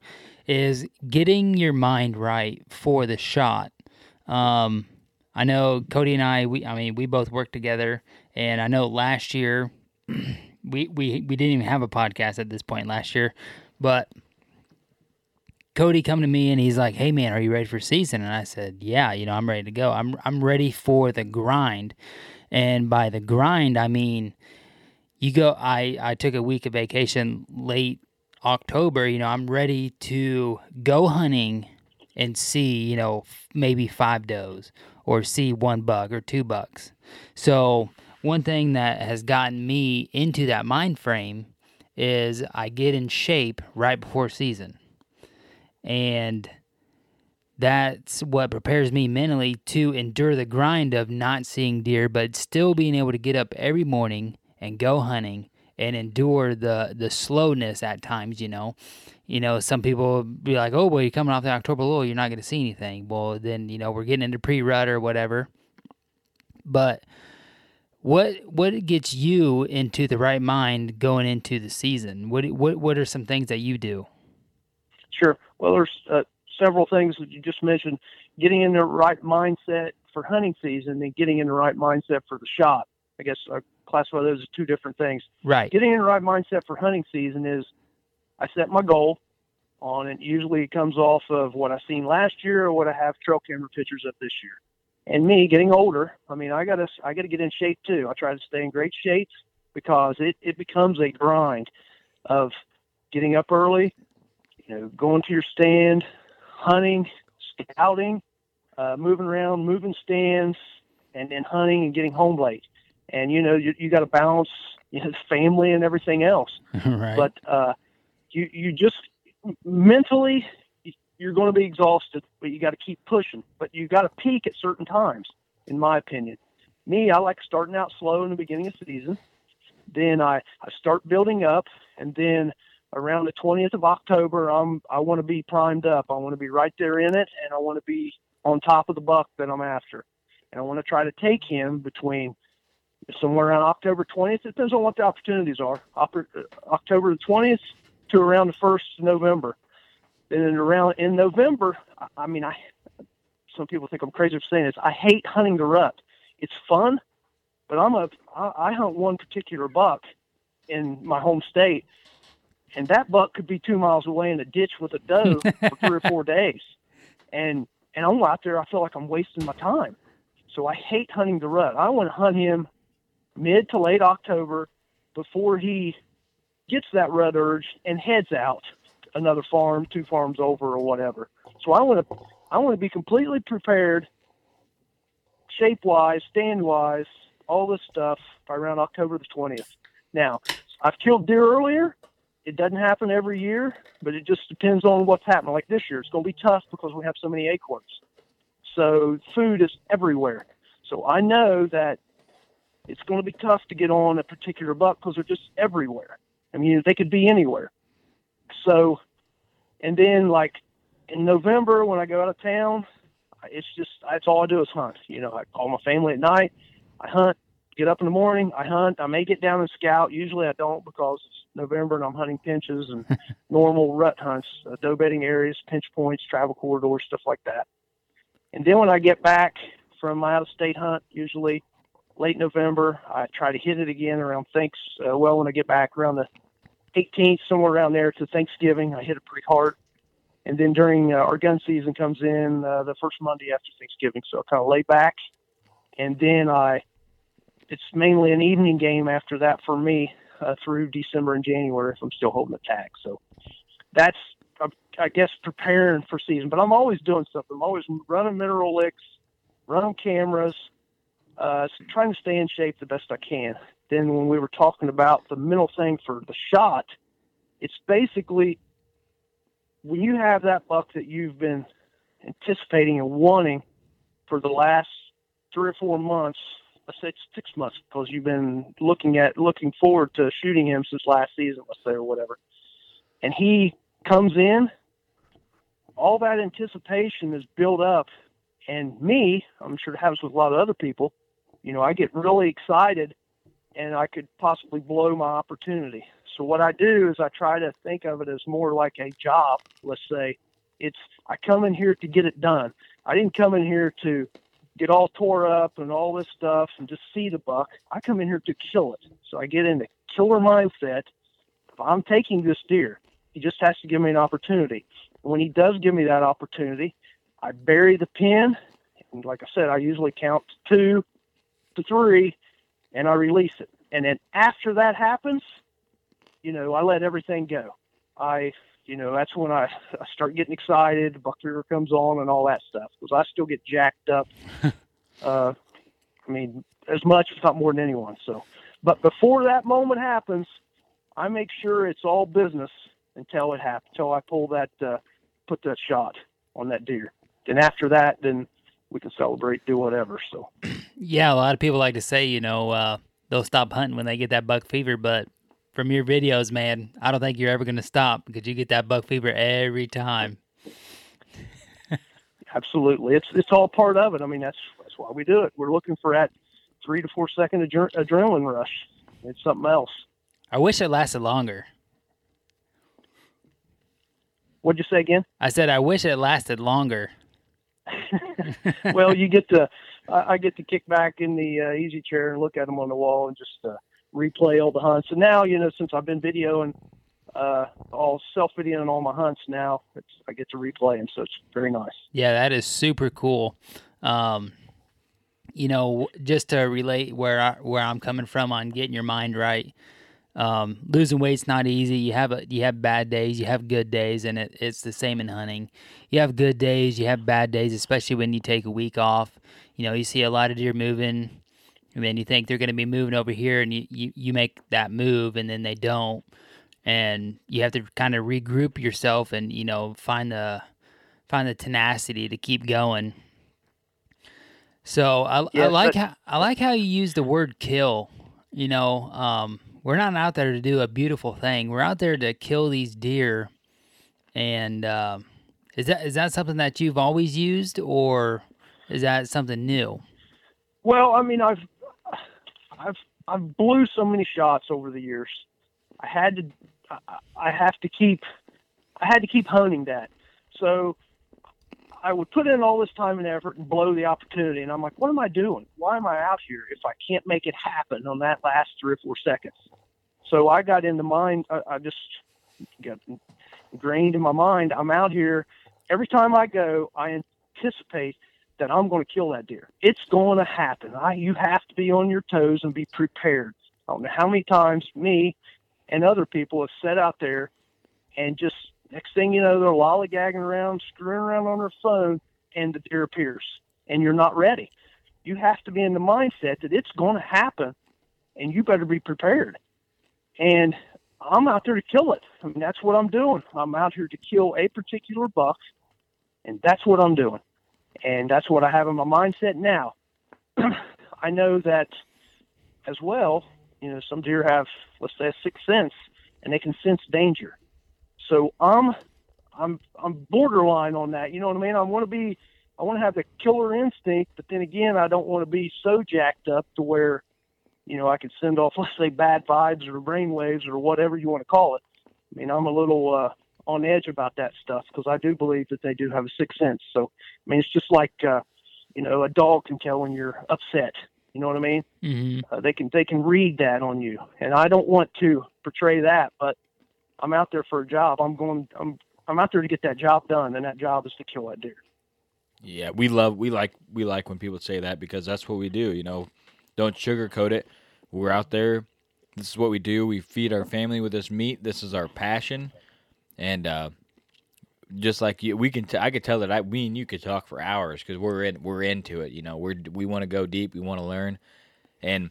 is getting your mind right for the shot. Um, I know Cody and I, we, I mean, we both worked together, and I know last year, (clears throat) we we we didn't even have a podcast at this point last year, but Cody come to me and he's like, "Hey man, are you ready for season?" And I said, "Yeah, you know, I'm ready to go. I'm I'm ready for the grind." And by the grind, I mean you go I I took a week of vacation late October, you know, I'm ready to go hunting and see, you know, maybe 5 does or see one buck or two bucks. So, one thing that has gotten me into that mind frame is I get in shape right before season. And that's what prepares me mentally to endure the grind of not seeing deer, but still being able to get up every morning and go hunting and endure the the slowness at times. You know, you know, some people be like, "Oh, well, you're coming off the October lull, you're not going to see anything." Well, then you know we're getting into pre-rut or whatever. But what what gets you into the right mind going into the season? What what what are some things that you do? Sure. Well, there's uh, several things that you just mentioned. Getting in the right mindset for hunting season and getting in the right mindset for the shot. I guess I classify those as two different things. Right. Getting in the right mindset for hunting season is I set my goal on it. Usually it comes off of what I seen last year or what I have trail camera pictures of this year. And me getting older, I mean, I gotta I gotta get in shape too. I try to stay in great shape because it, it becomes a grind of getting up early, you know, going to your stand, hunting, scouting, uh, moving around, moving stands, and then hunting and getting home late. And you know, you, you got to balance, you know, family and everything else. (laughs) right. But uh, you you just mentally you're going to be exhausted, but you got to keep pushing. But you got to peak at certain times, in my opinion. Me, I like starting out slow in the beginning of the season. Then I, I start building up, and then around the 20th of October, I'm I want to be primed up. I want to be right there in it, and I want to be on top of the buck that I'm after. And I want to try to take him between somewhere around October 20th. It depends on what the opportunities are. Oper- uh, October the 20th to around the 1st of November. And then around in November, I, I mean, I some people think I'm crazy for saying this. I hate hunting the rut. It's fun, but I'm a I, I hunt one particular buck in my home state, and that buck could be two miles away in a ditch with a doe (laughs) for three or four days, and and I'm out there. I feel like I'm wasting my time. So I hate hunting the rut. I want to hunt him mid to late October before he gets that rut urge and heads out another farm, two farms over, or whatever. So I want to I want to be completely prepared, shape wise, stand wise, all this stuff by around October the twentieth. Now, I've killed deer earlier. It doesn't happen every year, but it just depends on what's happening. Like this year, it's going to be tough because we have so many acorns. So food is everywhere. So I know that it's going to be tough to get on a particular buck because they're just everywhere. I mean, they could be anywhere. So, and then like in November when I go out of town, it's just that's all I do is hunt. You know, I call my family at night. I hunt. Get up in the morning. I hunt. I may get down and scout. Usually I don't because it's November and I'm hunting pinches and (laughs) normal rut hunts, uh, doe bedding areas, pinch points, travel corridors, stuff like that. And then when I get back from my out of state hunt, usually late November, I try to hit it again around thanks. Uh, well, when I get back around the 18th, somewhere around there to Thanksgiving, I hit it pretty hard. And then during uh, our gun season comes in uh, the first Monday after Thanksgiving, so I kind of lay back, and then I. It's mainly an evening game after that for me uh, through December and January if I'm still holding the tag. So that's I guess preparing for season. But I'm always doing something. I'm always running mineral licks, running cameras, uh, trying to stay in shape the best I can. Then when we were talking about the mental thing for the shot, it's basically when you have that buck that you've been anticipating and wanting for the last three or four months, let's say six months, because you've been looking at looking forward to shooting him since last season, let's say, or whatever. And he comes in, all that anticipation is built up. And me, I'm sure it happens with a lot of other people, you know, I get really excited and I could possibly blow my opportunity. So what I do is I try to think of it as more like a job, let's say. It's I come in here to get it done. I didn't come in here to get all tore up and all this stuff and just see the buck. I come in here to kill it. So I get in the killer mindset. If I'm taking this deer, he just has to give me an opportunity. And when he does give me that opportunity, I bury the pin. And like I said, I usually count to two to three and I release it. And then after that happens, you know, I let everything go. I, you know, that's when I, I start getting excited. buck fever comes on and all that stuff because I still get jacked up. (laughs) uh, I mean, as much, if not more than anyone. So, but before that moment happens, I make sure it's all business until it happens, until I pull that, uh, put that shot on that deer. Then after that, then we can celebrate, do whatever. So, yeah, a lot of people like to say, you know, uh, they'll stop hunting when they get that buck fever, but from your videos, man, I don't think you're ever going to stop because you get that buck fever every time. (laughs) Absolutely, it's it's all part of it. I mean, that's that's why we do it. We're looking for that three to four second adre- adrenaline rush. It's something else. I wish it lasted longer. What'd you say again? I said I wish it lasted longer. (laughs) (laughs) well, you get to I, get to kick back in the uh, easy chair and look at them on the wall and just uh, replay all the hunts. And now, you know, since I've been videoing uh, all self videoing all my hunts now, it's I get to replay them, so it's very nice. Yeah, that is super cool. Um, you know, just to relate where I, where I'm coming from on getting your mind right. Um, losing weight's not easy. You have a, you have bad days, you have good days, and it, it's the same in hunting. You have good days, you have bad days, especially when you take a week off. You know, you see a lot of deer moving, and then you think they're going to be moving over here, and you, you, you make that move, and then they don't, and you have to kind of regroup yourself and you know find the find the tenacity to keep going. So I, Yeah, I like but- how I like how you use the word kill. You know, um, we're not out there to do a beautiful thing. We're out there to kill these deer. And um is that is that something that you've always used, or is that something new? Well, I mean, I've I've I've blew so many shots over the years. I had to I, I have to keep I had to keep honing that. So I would put in all this time and effort and blow the opportunity, and I'm like, what am I doing? Why am I out here if I can't make it happen on that last three or four seconds? So I got in the mind. I, I just got ingrained in my mind. I'm out here. Every time I go, I anticipate that I'm going to kill that deer. It's going to happen. I, you have to be on your toes and be prepared. I don't know how many times me and other people have sat out there and just next thing you know, they're lollygagging around, screwing around on their phone, and the deer appears, and you're not ready. You have to be in the mindset that it's going to happen, and you better be prepared. And I'm out there to kill it. I mean, that's what I'm doing. I'm out here to kill a particular buck, and that's what I'm doing. And that's what I have in my mindset now. (clears throat) I know that as well, you know, some deer have, let's say, a sixth sense, and they can sense danger. So I'm, I'm, I'm borderline on that. You know what I mean? I want to be, I want to have the killer instinct, but then again, I don't want to be so jacked up to where, you know, I could send off, (laughs) let's say, bad vibes or brainwaves or whatever you want to call it. I mean, I'm a little uh, on edge about that stuff because I do believe that they do have a sixth sense. So, I mean, it's just like, uh, you know, a dog can tell when you're upset. You know what I mean? Mm-hmm. Uh, they can they can read that on you, and I don't want to portray that, but I'm out there for a job. I'm going. I'm I'm out there to get that job done, and that job is to kill that deer. Yeah, we love we like we like when people say that because that's what we do. You know, don't sugarcoat it. We're out there. This is what we do. We feed our family with this meat. This is our passion, and uh, just like you, we can. T- I could tell that I, we and you could talk for hours because we're in. We're into it. You know, we're we want to go deep. We want to learn, and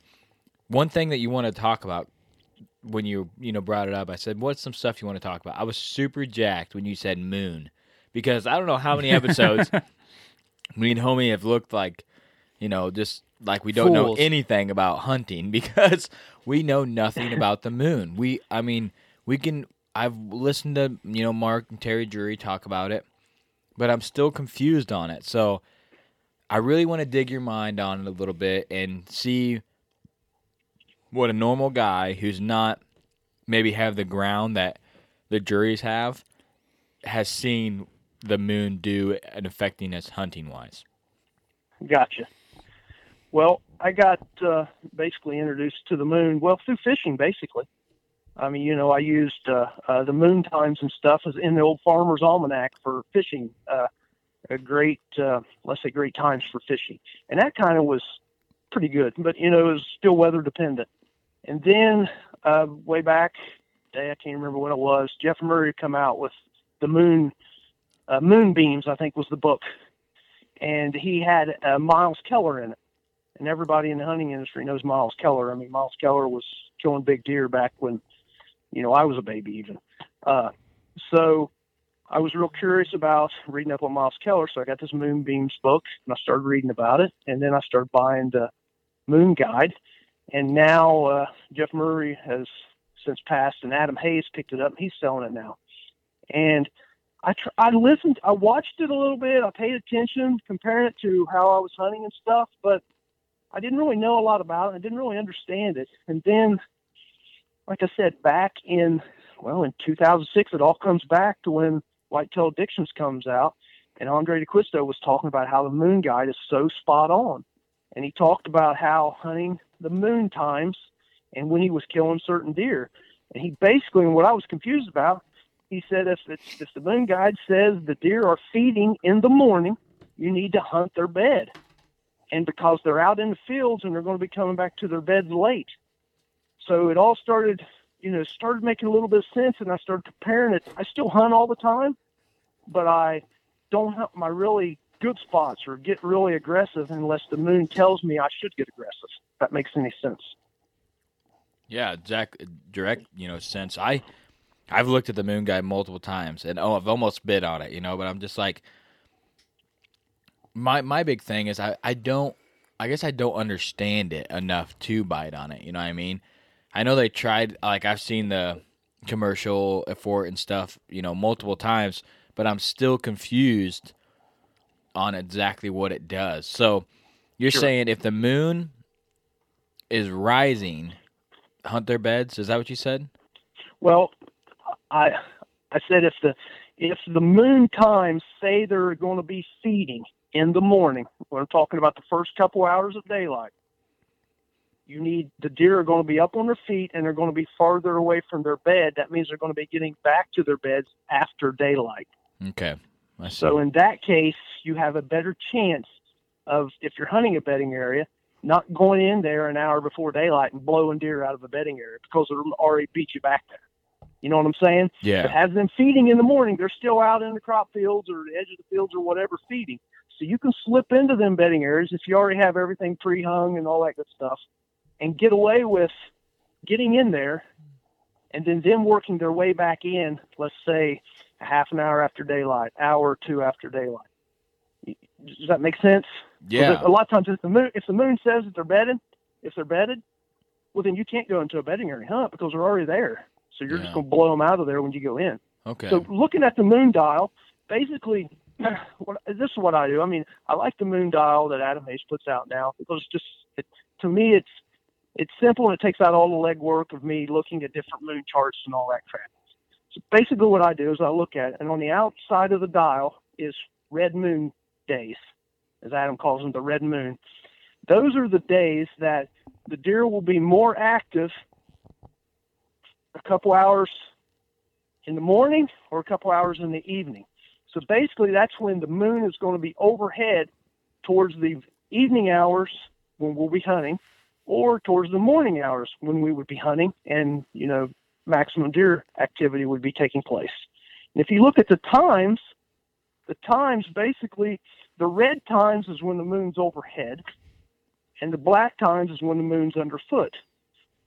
one thing that you want to talk about when you you know brought it up, I said, "What's some stuff you want to talk about?" I was super jacked when you said moon because I don't know how many episodes (laughs) me and homie have looked like, you know, just like we don't know anything about hunting (laughs) because we know nothing about the moon. We, I mean, we can. I've listened to you know Mark and Terry Drury talk about it, but I'm still confused on it. So I really want to dig your mind on it a little bit and see what a normal guy who's not maybe have the ground that the Drurys have has seen the moon do and affecting us hunting wise. Gotcha. Well, I got uh, basically introduced to the moon well through fishing, basically. I mean, you know, I used uh, uh, the moon times and stuff as in the old Farmer's Almanac for fishing. Uh, a great, uh, let's say, great times for fishing, and that kind of was pretty good. But you know, it was still weather dependent. And then uh, way back, day I can't remember what it was. Jeff Murray come out with the moon, uh, moonbeams. I think was the book, and he had uh, Miles Keller in it. And everybody in the hunting industry knows Miles Keller. I mean, Miles Keller was killing big deer back when, you know, I was a baby even. Uh, so I was real curious about reading up on Miles Keller. So I got this Moonbeams book and I started reading about it. And then I started buying the Moon Guide. And now uh, Jeff Murray has since passed, and Adam Hayes picked it up. And he's selling it now. And I tr- I listened, I watched it a little bit. I paid attention, comparing it to how I was hunting and stuff, but I didn't really know a lot about it. I didn't really understand it. And then, like I said, back in well, in 2006, it all comes back to when Whitetail Addictions comes out, and Andrae D'Acquisto was talking about how the Moon Guide is so spot on, and he talked about how hunting the moon times and when he was killing certain deer, and he basically, and what I was confused about, he said if if the Moon Guide says the deer are feeding in the morning, you need to hunt their bed and because they're out in the fields and they're going to be coming back to their beds late. So it all started, you know, started making a little bit of sense, and I started comparing it. I still hunt all the time, but I don't hunt my really good spots or get really aggressive unless the moon tells me I should get aggressive. That makes any sense. Yeah, Jack, direct, you know, sense. I, I've looked at the Moon Guide multiple times, and oh, I've almost bid on it, you know, but I'm just like, my my big thing is I I don't, I guess I don't understand it enough to bite on it. You know what I mean? I know they tried, like I've seen the commercial for it and stuff, you know, multiple times, but I'm still confused on exactly what it does. So you're Sure. saying if the moon is rising, hunt their beds? Is that what you said? Well, I I said if the if the moon times say they're going to be feeding in the morning, we're talking about the first couple hours of daylight. You need the deer are going to be up on their feet and they're going to be farther away from their bed. That means they're going to be getting back to their beds after daylight. Okay. So in that case, you have a better chance of if you're hunting a bedding area, not going in there an hour before daylight and blowing deer out of a bedding area because it'll already beat you back there. You know what I'm saying? Yeah. has them feeding in the morning, they're still out in the crop fields or the edge of the fields or whatever feeding. So you can slip into them bedding areas if you already have everything pre-hung and all that good stuff, and get away with getting in there, and then them working their way back in. Let's say half an hour after daylight, hour or two after daylight. Does that make sense? Yeah. A lot of times, if the moon if the moon says that they're bedded, if they're bedded, well then you can't go into a bedding area hunt because they're already there. So you're Yeah. just going to blow them out of there when you go in. Okay. So looking at the moon dial, basically (clears throat) what, this is what I do. I mean, I like the moon dial that Adam Hayes puts out now because just it, to me, it's it's simple and it takes out all the legwork of me looking at different moon charts and all that crap. So basically, what I do is I look at it, and on the outside of the dial is red moon days, as Adam calls them, the red moon. Those are the days that the deer will be more active a couple hours in the morning or a couple hours in the evening. So basically, that's when the moon is going to be overhead towards the evening hours when we'll be hunting, or towards the morning hours when we would be hunting, and you know maximum deer activity would be taking place. And if you look at the times, the times basically the red times is when the moon's overhead, and the black times is when the moon's underfoot.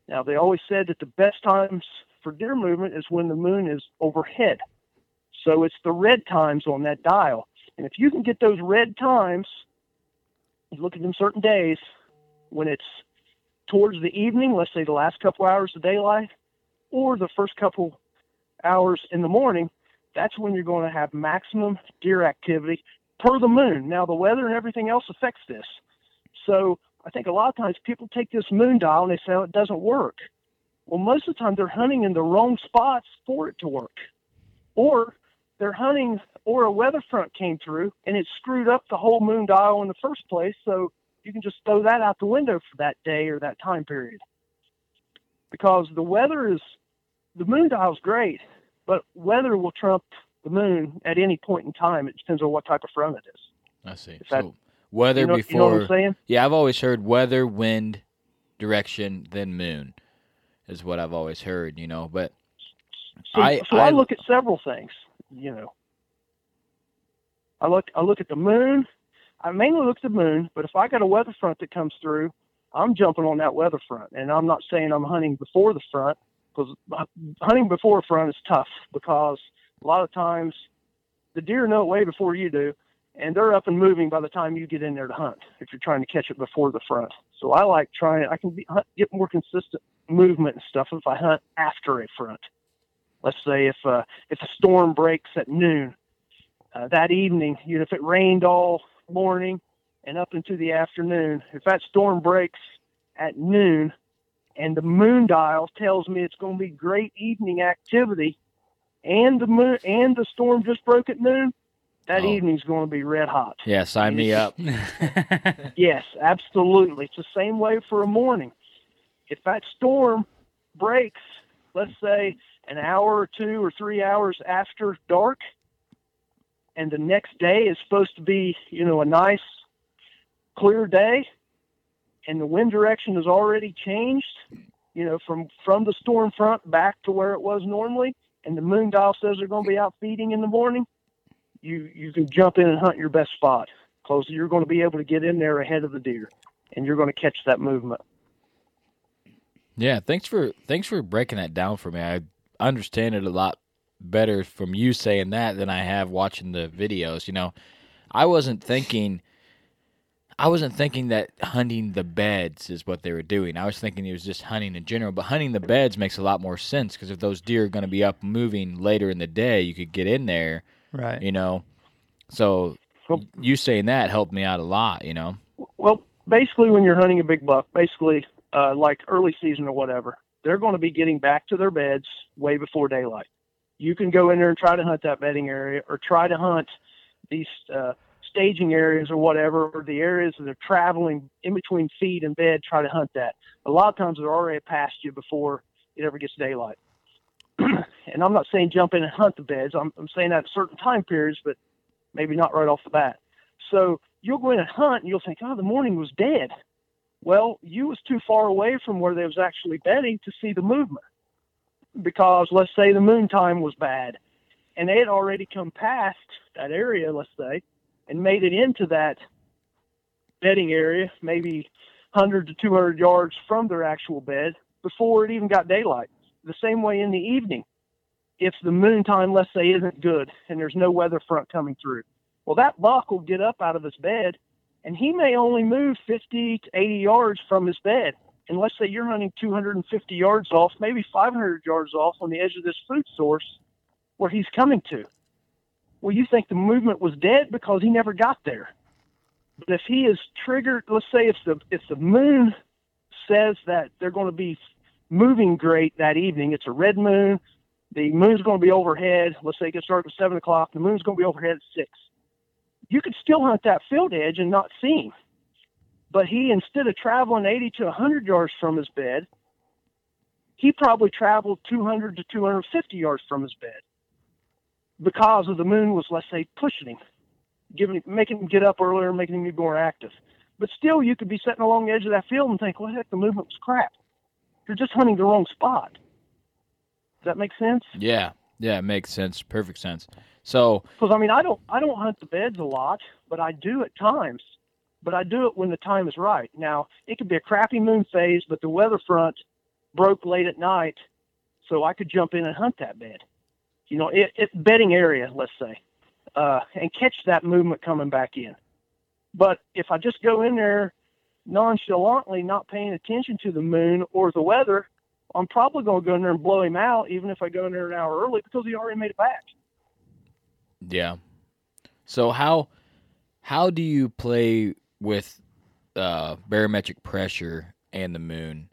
Now they always said that the best times for deer movement is when the moon is overhead. So it's the red times on that dial. And if you can get those red times, you look at them certain days when it's towards the evening, let's say the last couple hours of daylight, or the first couple hours in the morning, that's when you're going to have maximum deer activity per the moon. Now, the weather and everything else affects this. So I think a lot of times people take this moon dial and they say, oh, it doesn't work. Well, most of the time they're hunting in the wrong spots for it to work. Or they're hunting, or a weather front came through and it screwed up the whole moon dial in the first place. So you can just throw that out the window for that day or that time period. Because the weather is, the moon dial is great, but weather will trump the moon at any point in time. It depends on what type of front it is. I see. If that- so weather You know, before. you know what I'm saying? Yeah, I've always heard weather, wind, direction, then moon, is what I've always heard. You know, but So I- so I, I- look at several things. You know, I look I look at the moon. I mainly look at the moon, but if I got a weather front that comes through, I'm jumping on that weather front. And I'm not saying I'm hunting before the front because hunting before a front is tough because a lot of times the deer know it way before you do, and they're up and moving by the time you get in there to hunt. If you're trying to catch it before the front, so I like trying. I can be, hunt, get more consistent movement and stuff if I hunt after a front let's say if uh, if a storm breaks at noon uh, that evening, you know, if it rained all morning and up into the afternoon, if that storm breaks at noon and the moon dial tells me it's going to be great evening activity and the moon and the storm just broke at noon, that Oh. evening's going to be red hot. yeah, sign me up. (laughs) Yes, absolutely. It's the same way for a morning. If that storm breaks, let's say an hour or two or three hours after dark, and the next day is supposed to be, you know, a nice clear day, and the wind direction has already changed, you know, from from the storm front back to where it was normally, and the moon dial says they're going to be out feeding in the morning, you you can jump in and hunt your best spot because you're going to be able to get in there ahead of the deer, and you're going to catch that movement. Yeah, thanks for thanks for breaking that down for me. I understand it a lot better from you saying that than I have watching the videos. You know, I wasn't thinking I wasn't thinking that hunting the beds is what they were doing. I was thinking it was just hunting in general, but hunting the beds makes a lot more sense because if those deer are going to be up moving later in the day, you could get in there, right. you know. So Well- you saying that helped me out a lot, you know. Well, basically, when you're hunting a big buck, basically uh, like early season or whatever, they're going to be getting back to their beds way before daylight. You can go in there and try to hunt that bedding area, or try to hunt these uh, staging areas or whatever, or the areas that they're traveling in between feed and bed. Try to hunt that. A lot of times they're already past you before it ever gets daylight. (clears throat) and I'm not saying jump in and hunt the beds. I'm, I'm saying that at certain time periods, but maybe not right off the bat. So you'll go in and hunt, and you'll think, "Oh, the morning was dead." Well, you was too far away from where they was actually bedding to see the movement, because let's say the moon time was bad, and they had already come past that area, let's say, and made it into that bedding area, maybe 100 to 200 yards from their actual bed before it even got daylight. The same way in the evening, if the moon time, let's say, isn't good and there's no weather front coming through, well, that buck will get up out of his bed and he may only move 50 to 80 yards from his bed. And let's say you're hunting 250 yards off, maybe 500 yards off on the edge of this food source where he's coming to. Well, you think the movement was dead because he never got there. But if he is triggered, let's say if the if the moon says that they're going to be moving great that evening, it's a red moon. The moon's going to be overhead. Let's say it gets started at seven o'clock. The moon's going to be overhead at six. You could still hunt that field edge and not see him. But he, instead of traveling 80 to 100 yards from his bed, he probably traveled 200 to 250 yards from his bed because of the moon was, let's say, pushing him, giving, making him get up earlier, making him be more active. But still, you could be sitting along the edge of that field and think, well, heck, the movement was crap. You're just hunting the wrong spot. Does that make sense? Yeah, yeah, it makes sense. Perfect sense. So, Because I mean, I don't, I don't hunt the beds a lot, but I do at times. But I do it when the time is right. Now, it could be a crappy moon phase, but the weather front broke late at night, so I could jump in and hunt that bed. You know, it, it bedding area, let's say, uh, and catch that movement coming back in. But if I just go in there nonchalantly, not paying attention to the moon or the weather, I'm probably going to go in there and blow him out, even if I go in there an hour early because he already made it back. yeah. So how how do you play with uh, barometric pressure and the moon?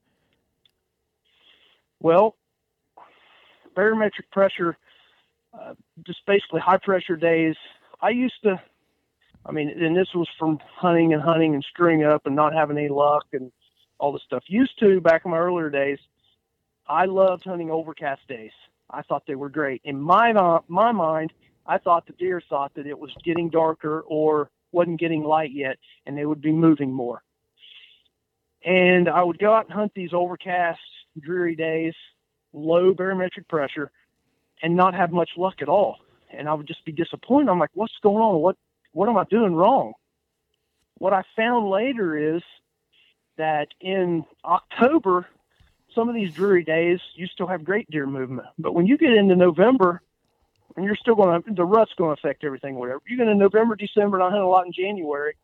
Well, barometric pressure, uh, just basically high pressure days. I used to, I mean, and this was from hunting and hunting and screwing up and not having any luck and all this stuff. Used to back in my earlier days, I loved hunting overcast days. I thought they were great. In my my mind, I thought the deer thought that it was getting darker or wasn't getting light yet, and they would be moving more. And I would go out and hunt these overcast, dreary days, low barometric pressure, and not have much luck at all. And I would just be disappointed. I'm like, what's going on? What what am I doing wrong? What I found later is that in October, some of these dreary days, you still have great deer movement. But when you get into November, and you're still going to, the rut's going to affect everything, whatever. You're going into November, December, and I hunt a lot in January.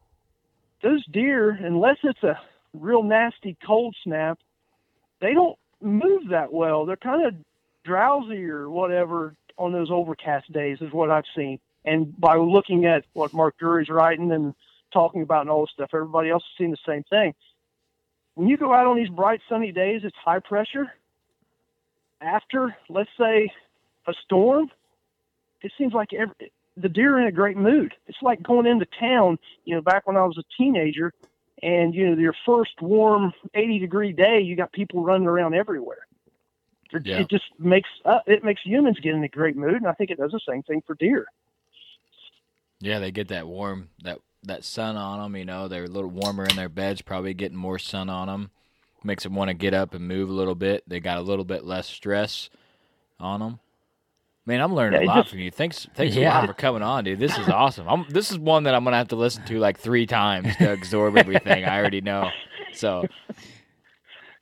Those deer, unless it's a real nasty cold snap, they don't move that well. They're kind of drowsy or whatever on those overcast days, is what I've seen. And by looking at what Mark Drury's writing and talking about and all this stuff, everybody else has seen the same thing. When you go out on these bright sunny days, it's high pressure. After, let's say, a storm, it seems like every, the deer are in a great mood. It's like going into town, you know, back when I was a teenager, and you know, your first warm 80 degree day, you got people running around everywhere. It- Yeah. It just makes uh, it makes humans get in a great mood, and I think it does the same thing for deer. Yeah, they get that warm that that sun on them. You know, they're a little warmer in their beds, probably getting more sun on them. Makes them want to get up and move a little bit. They got a little bit less stress on them. Man, I'm learning Yeah, a lot just- from you. Thanks, thanks a lot for coming on, dude. This is awesome. I'm, this is one that I'm gonna have to listen to like three times to absorb everything. I already know. So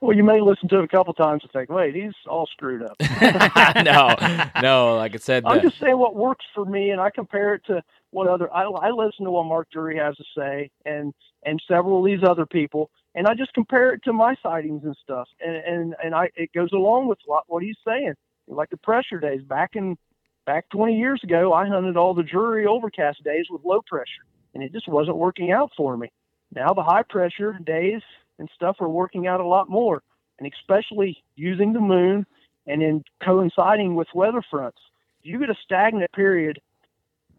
Well, you may listen to it a couple times and think, "Wait, he's all screwed up." (laughs) no, no. Like I said, I'm the- just saying what works for me, and I compare it to what other. I, I listen to what Mark Drury has to say, and and several of these other people, and I just compare it to my sightings and stuff, and and and I it goes along with what what he's saying. Like the pressure days back in back 20 years ago, I hunted all the dreary overcast days with low pressure, and it just wasn't working out for me. Now the high pressure days and stuff are working out a lot more, and especially using the moon and then coinciding with weather fronts. If you get a stagnant period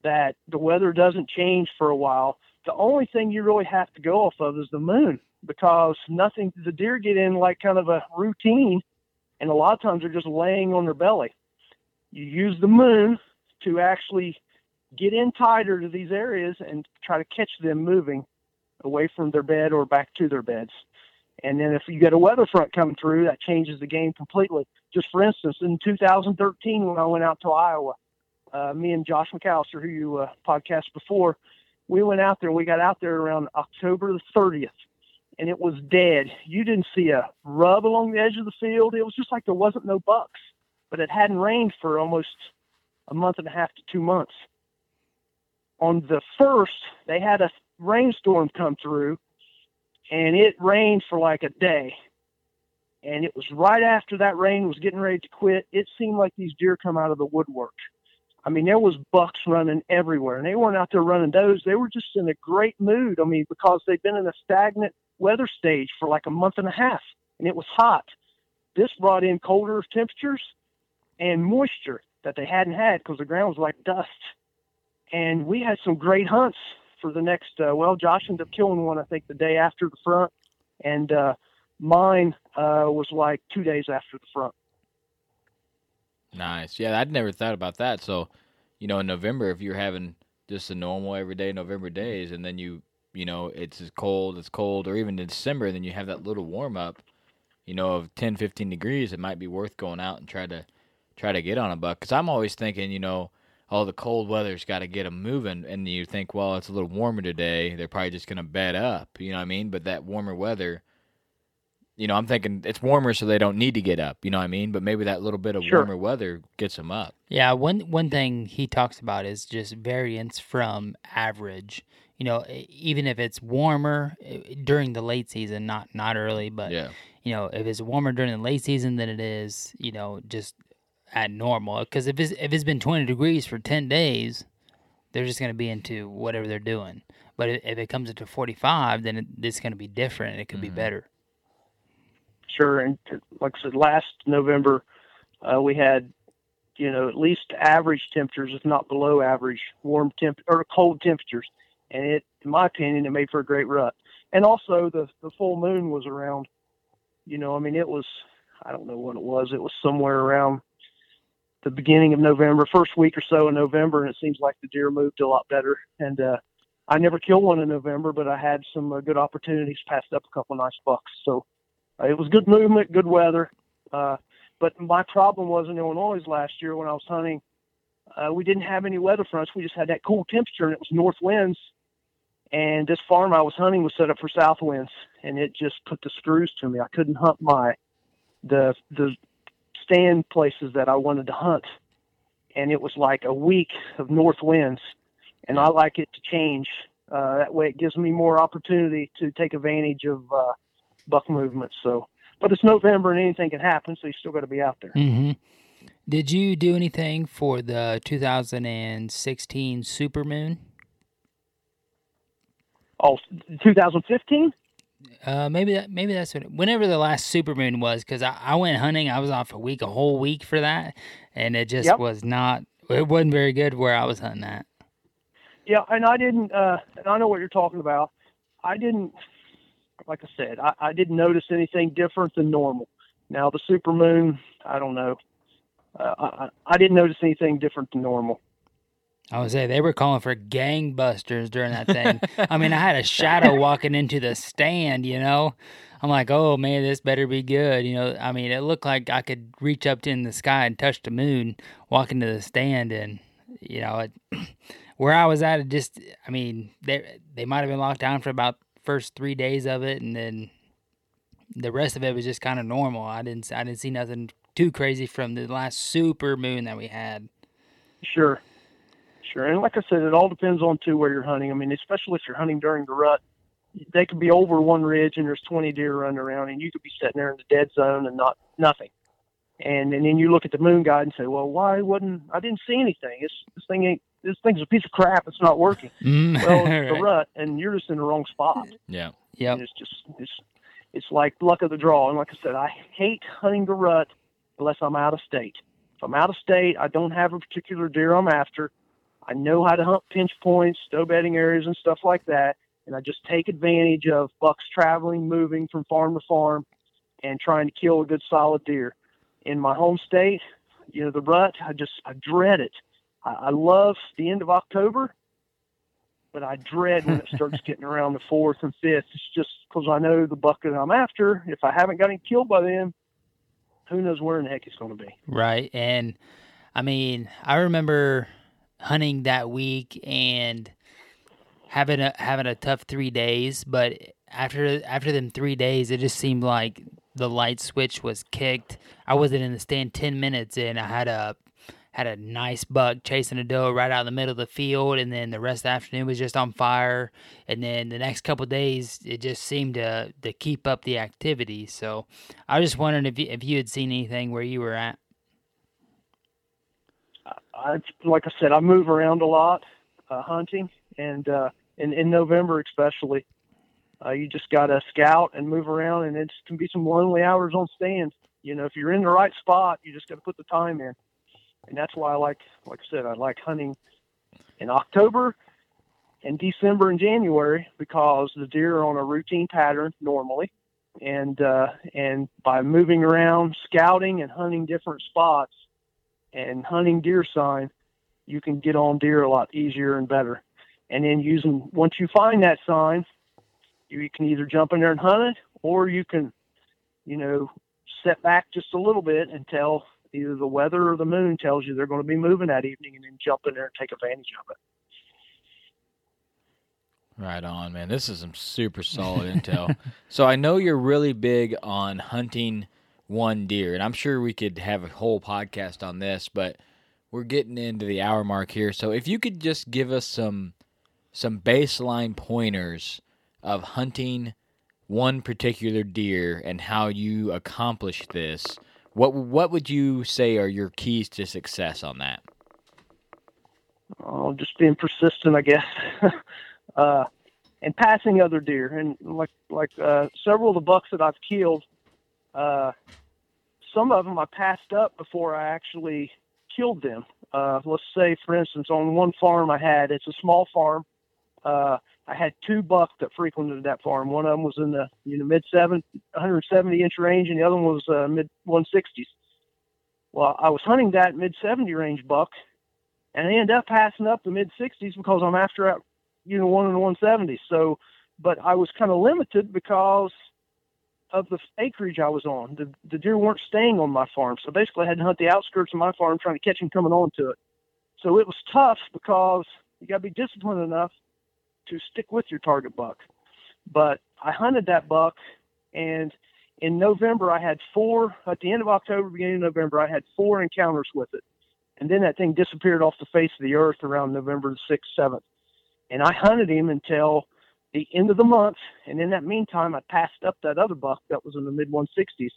that the weather doesn't change for a while, the only thing you really have to go off of is the moon because nothing, the deer get in like kind of a routine, and a lot of times they're just laying on their belly. You use the moon to actually get in tighter to these areas and try to catch them moving away from their bed or back to their beds. And then if you get a weather front coming through, that changes the game completely. Just for instance, in 2013, when I went out to Iowa, uh, me and Josh McAllister, who you uh, podcast before, we went out there. We got out there around October the 30th, and it was dead. You didn't see a rub along the edge of the field. It was just like there wasn't no bucks, but it hadn't rained for almost a month and a half to two months. On the first, they had a rainstorm come through, and it rained for like a day. And it was right after that rain was getting ready to quit. It seemed like these deer come out of the woodwork. I mean, there was bucks running everywhere, and they weren't out there running does. They were just in a great mood. I mean, because they've been in a stagnant weather stage for like a month and a half, and it was hot. This brought in colder temperatures and moisture that they hadn't had because the ground was like dust. And we had some great hunts for the next. Uh, well, Josh ended up killing one, I think, the day after the front, and uh, mine uh, was like two days after the front. Nice. Yeah, I'd never thought about that. So, you know, in November, if you're having just a normal everyday November days, and then you, you know, it's as cold, it's cold, or even in December, then you have that little warm up, you know, of 10, 15 degrees, it might be worth going out and try to try to get on a buck. Because I'm always thinking, you know, all the cold weather's got to get them moving, and you think, well, it's a little warmer today, they're probably just going to bed up. You know what I mean? But that warmer weather you know, I'm thinking it's warmer, so they don't need to get up. You know what I mean? But maybe that little bit of Sure. warmer weather gets them up. Yeah, one one thing he talks about is just variance from average. You know, even if it's warmer during the late season, not not early, but Yeah. you know, if it's warmer during the late season than it is, you know, just at normal. Because if it's if it's been 20 degrees for 10 days, they're just going to be into whatever they're doing. But if it comes into 45, then it, it's going to be different. It could be Mhm. better. Sure, and t- like I said, last November uh, we had, you know, at least average temperatures, if not below average, warm temp or cold temperatures, and it, in my opinion, it made for a great rut. And also the the full moon was around. You know, I mean, it was I don't know what it was. It was somewhere around the beginning of November, first week or so in November, and it seems like the deer moved a lot better. And uh, I never killed one in November, but I had some uh, good opportunities, passed up a couple nice bucks. So uh, it was good movement, good weather. Uh, but my problem was in Illinois last year when I was hunting, uh, we didn't have any weather fronts. We just had that cool temperature, and it was north winds. And this farm I was hunting was set up for south winds, and it just put the screws to me. I couldn't hunt my the the stand places that I wanted to hunt, and it was like a week of north winds. And I like it to change. Uh, that way, it gives me more opportunity to take advantage of uh, buck movements. So, but it's November and anything can happen, so you still got to be out there. Mm-hmm. Did you do anything for the 2016 supermoon? Oh, 2015? Uh, maybe that maybe that's what, whenever the last supermoon was, because I, I went hunting. I was off a week, a whole week for that, and it just Yep. was not. It wasn't very good where I was hunting at. Yeah, and I didn't. Uh, and I know what you're talking about. I didn't. Like I said, I, I didn't notice anything different than normal. Now the supermoon, I don't know. Uh, I, I I didn't notice anything different than normal. I would say they were calling for gangbusters during that thing. (laughs) I mean, I had a shadow walking into the stand. You know, I'm like, oh man, this better be good. You know, I mean, it looked like I could reach up in the sky and touch the moon, walking to the stand, and you know, it, (clears throat) where I was at, it just, I mean, they they might have been locked down for about first three days of it, and then the rest of it was just kind of normal. I didn't I didn't see nothing too crazy from the last super moon that we had. Sure, sure. And like I said, it all depends on too where you're hunting. I mean, especially if you're hunting during the rut, they could be over one ridge and there's 20 deer running around, and you could be sitting there in the dead zone and not nothing. And and then you look at the moon guide and say, well, why wouldn't I didn't see anything? It's this thing ain't this thing's a piece of crap. It's not working. (laughs) Mm, Well, it's (laughs) the rut, and you're just in the wrong spot. Yeah. Yep. And it's just it's it's like luck of the draw. And like I said, I hate hunting the rut unless I'm out of state. If I'm out of state, I don't have a particular deer I'm after. I know how to hunt pinch points, doe bedding areas, and stuff like that. And I just take advantage of bucks traveling, moving from farm to farm, and trying to kill a good solid deer. In my home state, you know, the rut, I just I dread it. I, I love the end of October, but I dread when it starts (laughs) getting around the fourth and fifth. It's just because I know the buck that I'm after. If I haven't got him killed by then, who knows where in the heck he's going to be. Right. And I mean, I remember hunting that week and having a having a tough 3 days, but after after them 3 days it just seemed like the light switch was kicked. I wasn't in the stand 10 minutes and I had a had a nice buck chasing a doe right out in the middle of the field and then the rest of the afternoon was just on fire. And then the next couple days it just seemed to to keep up the activity. So i was just wondering if you, if you had seen anything where you were at I, like I said, I move around a lot uh, hunting, and uh, in in November especially, uh, you just got to scout and move around, and it can be some lonely hours on stand. You know, if you're in the right spot, you just got to put the time in, and that's why I like, like I said, I like hunting in October and December and January because the deer are on a routine pattern normally, and uh, and by moving around, scouting and hunting different spots, and hunting deer sign, you can get on deer a lot easier and better. And then using once you find that sign, you can either jump in there and hunt it, or you can, you know, set back just a little bit until either the weather or the moon tells you they're going to be moving that evening, and then jump in there and take advantage of it. Right on, man. This is some super solid intel. (laughs) So I know you're really big on hunting one deer, and I'm sure we could have a whole podcast on this, but we're getting into the hour mark here. So if you could just give us some some baseline pointers of hunting one particular deer and how you accomplish this, what what would you say are your keys to success on that? Oh, just being persistent, I guess. (laughs) uh, and passing other deer. And like like uh, several of the bucks that I've killed, uh, some of them I passed up before I actually killed them. Uh, let's say, for instance, on one farm I had, it's a small farm. Uh, I had two bucks that frequented that farm. One of them was in the you know mid seven, 170 inch range, and the other one was uh, mid 160s. Well, I was hunting that mid 70 range buck, and I ended up passing up the mid 60s because I'm after you know one in the 170s. So, but I was kind of limited because of the acreage I was on. The, the deer weren't staying on my farm, so basically I had to hunt the outskirts of my farm trying to catch them coming onto it. So it was tough because you got to be disciplined enough to stick with your target buck. But I hunted that buck, and in November I had four. At the end of October, beginning of November, I had four encounters with it, and then that thing disappeared off the face of the earth around November the sixth, seventh. And I hunted him until the end of the month. And in that meantime, I passed up that other buck that was in the mid 160s.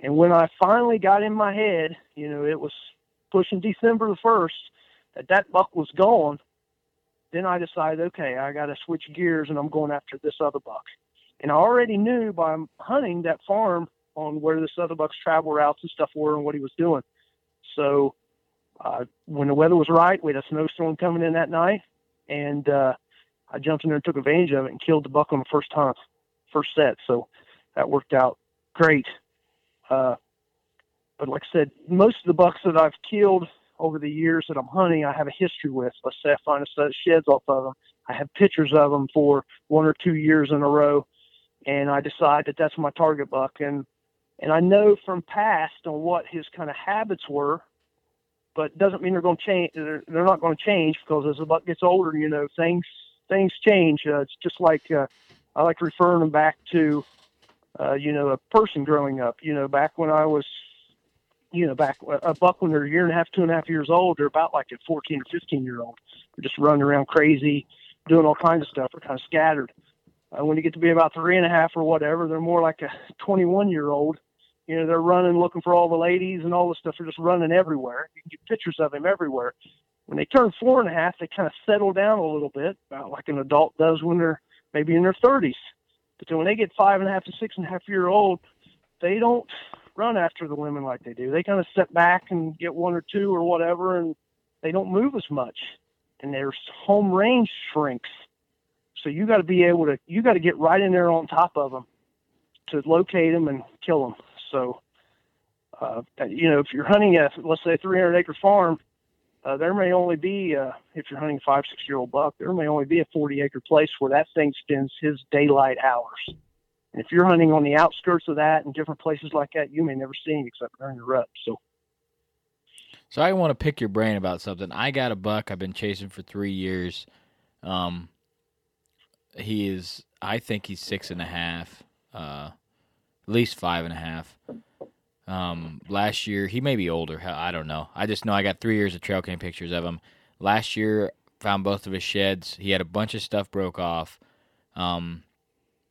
And when I finally got in my head, you know, it was pushing December the 1st, that that buck was gone. Then I decided, okay, I got to switch gears and I'm going after this other buck. And I already knew by hunting that farm on where this other buck's travel routes and stuff were and what he was doing. So uh, when the weather was right, we had a snowstorm coming in that night, and uh, I jumped in there and took advantage of it and killed the buck on the first hunt, first set. So that worked out great. Uh, but like I said, most of the bucks that I've killed over the years that I'm hunting, I have a history with. Let's say I find a set of sheds off of them. I have pictures of them for one or two years in a row, and I decide that that's my target buck. And and I know from past on what his kind of habits were, but doesn't mean they're going to change. They're, they're not going to change because as the buck gets older, you know, things things change. Uh, it's just like uh, I like referring them back to, uh, you know, a person growing up. You know, back when I was, you know, back a buck when they're a year and a half, two and a half years old, they're about like a 14 or 15 year old. They're just running around crazy, doing all kinds of stuff. They're kind of scattered. Uh, when you get to be about three and a half or whatever, they're more like a 21 year old. You know, they're running looking for all the ladies and all the stuff. They're just running everywhere. You can get pictures of them everywhere when they turn four and a half, they kind of settle down a little bit, about like an adult does when they're maybe in their 30s. But then when they get five and a half to six and a half year old, they don't run after the women like they do. They kind of step back and get one or two or whatever, and they don't move as much. And their home range shrinks. So you got to be able to, you got to get right in there on top of them to locate them and kill them. So, uh, you know, if you're hunting a, let's say, a 300 acre farm, uh, there may only be, uh, if you're hunting five, six year old buck, there may only be a 40 acre place where that thing spends his daylight hours. And if you're hunting on the outskirts of that and different places like that, you may never see him except during the rut. So, so I want to pick your brain about something. I got a buck I've been chasing for three years. Um, he is, I think he's six and a half, uh, at least five and a half. Um, last year he may be older. I don't know. I just know I got three years of trail cam pictures of him. Last year found both of his sheds. He had a bunch of stuff broke off. Um,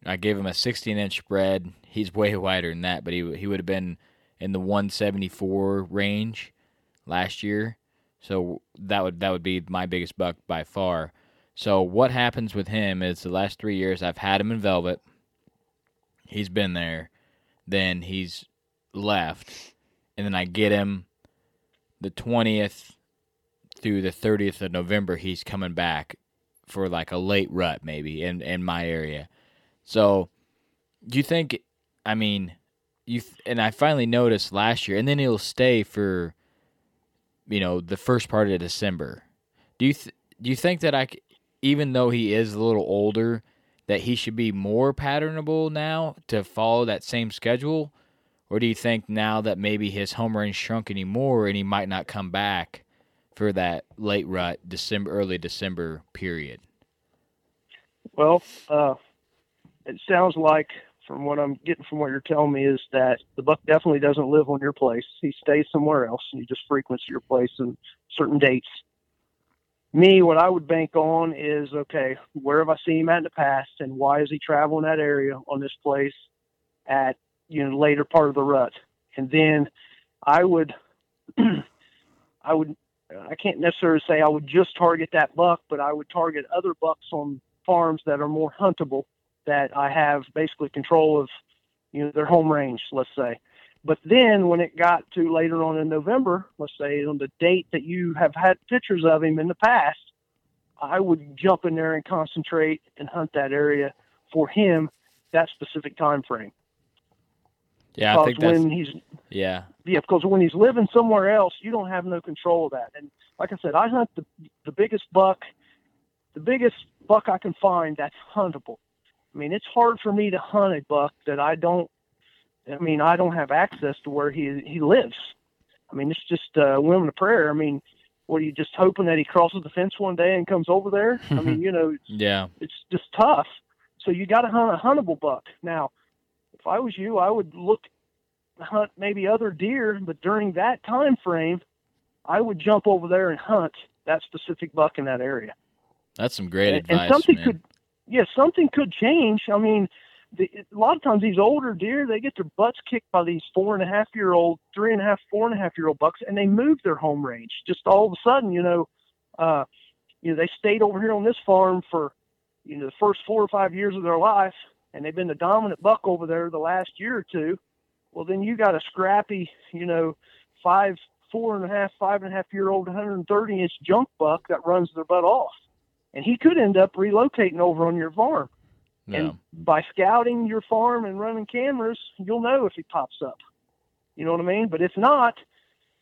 I gave him a 16 inch spread. He's (laughs) way wider than that, but he he would have been in the 174 range last year. So that would that would be my biggest buck by far. So what happens with him is the last three years I've had him in velvet. He's been there, then he's left, and then I get him the twentieth through the thirtieth of November. He's coming back for like a late rut maybe in in my area. So do you think? I mean, you and I finally noticed last year, and then he'll stay for you know the first part of December. Do you th- do you think that I, even though he is a little older, that he should be more patternable now to follow that same schedule, or do you think now that maybe his home range shrunk anymore and he might not come back for that late rut December, early December period? Well, uh, it sounds like from what I'm getting from what you're telling me is that the buck definitely doesn't live on your place. He stays somewhere else, and he just frequents your place in certain dates. Me, what I would bank on is okay, where have I seen him at in the past, and why is he traveling that area on this place at you know later part of the rut, and then I would, (clears throat) I would, I can't necessarily say I would just target that buck, but I would target other bucks on farms that are more huntable that I have basically control of, you know, their home range, let's say. But then when it got to later on in November, let's say on the date that you have had pictures of him in the past, I would jump in there and concentrate and hunt that area for him that specific time frame. Yeah, I Because think that's when he's yeah. yeah, because when he's living somewhere else, you don't have no control of that. And like I said, I hunt the the biggest buck, the biggest buck I can find that's huntable. I mean, it's hard for me to hunt a buck that I don't. I mean, I don't have access to where he he lives. I mean, it's just uh, women of prayer. I mean, what are you just hoping that he crosses the fence one day and comes over there? I mean, (laughs) you know, Yeah. it's just tough. So you got to hunt a huntable buck. Now, if I was you, I would look hunt maybe other deer, but during that time frame, I would jump over there and hunt that specific buck in that area. That's some great and, advice, and something man. could, yeah, something could change. I mean, the, a lot of times these older deer they get their butts kicked by these four and a half year old, three and a half, four and a half year old bucks, and they move their home range. Just all of a sudden, you know, uh, you know, they stayed over here on this farm for, you know, the first four or five years of their life, and they've been the dominant buck over there the last year or two. Well, then you got a scrappy, you know, five, four and a half, five and a half year old, 130 inch junk buck that runs their butt off, and he could end up relocating over on your farm. Yeah. And by scouting your farm and running cameras, you'll know if he pops up. You know what I mean? But if not,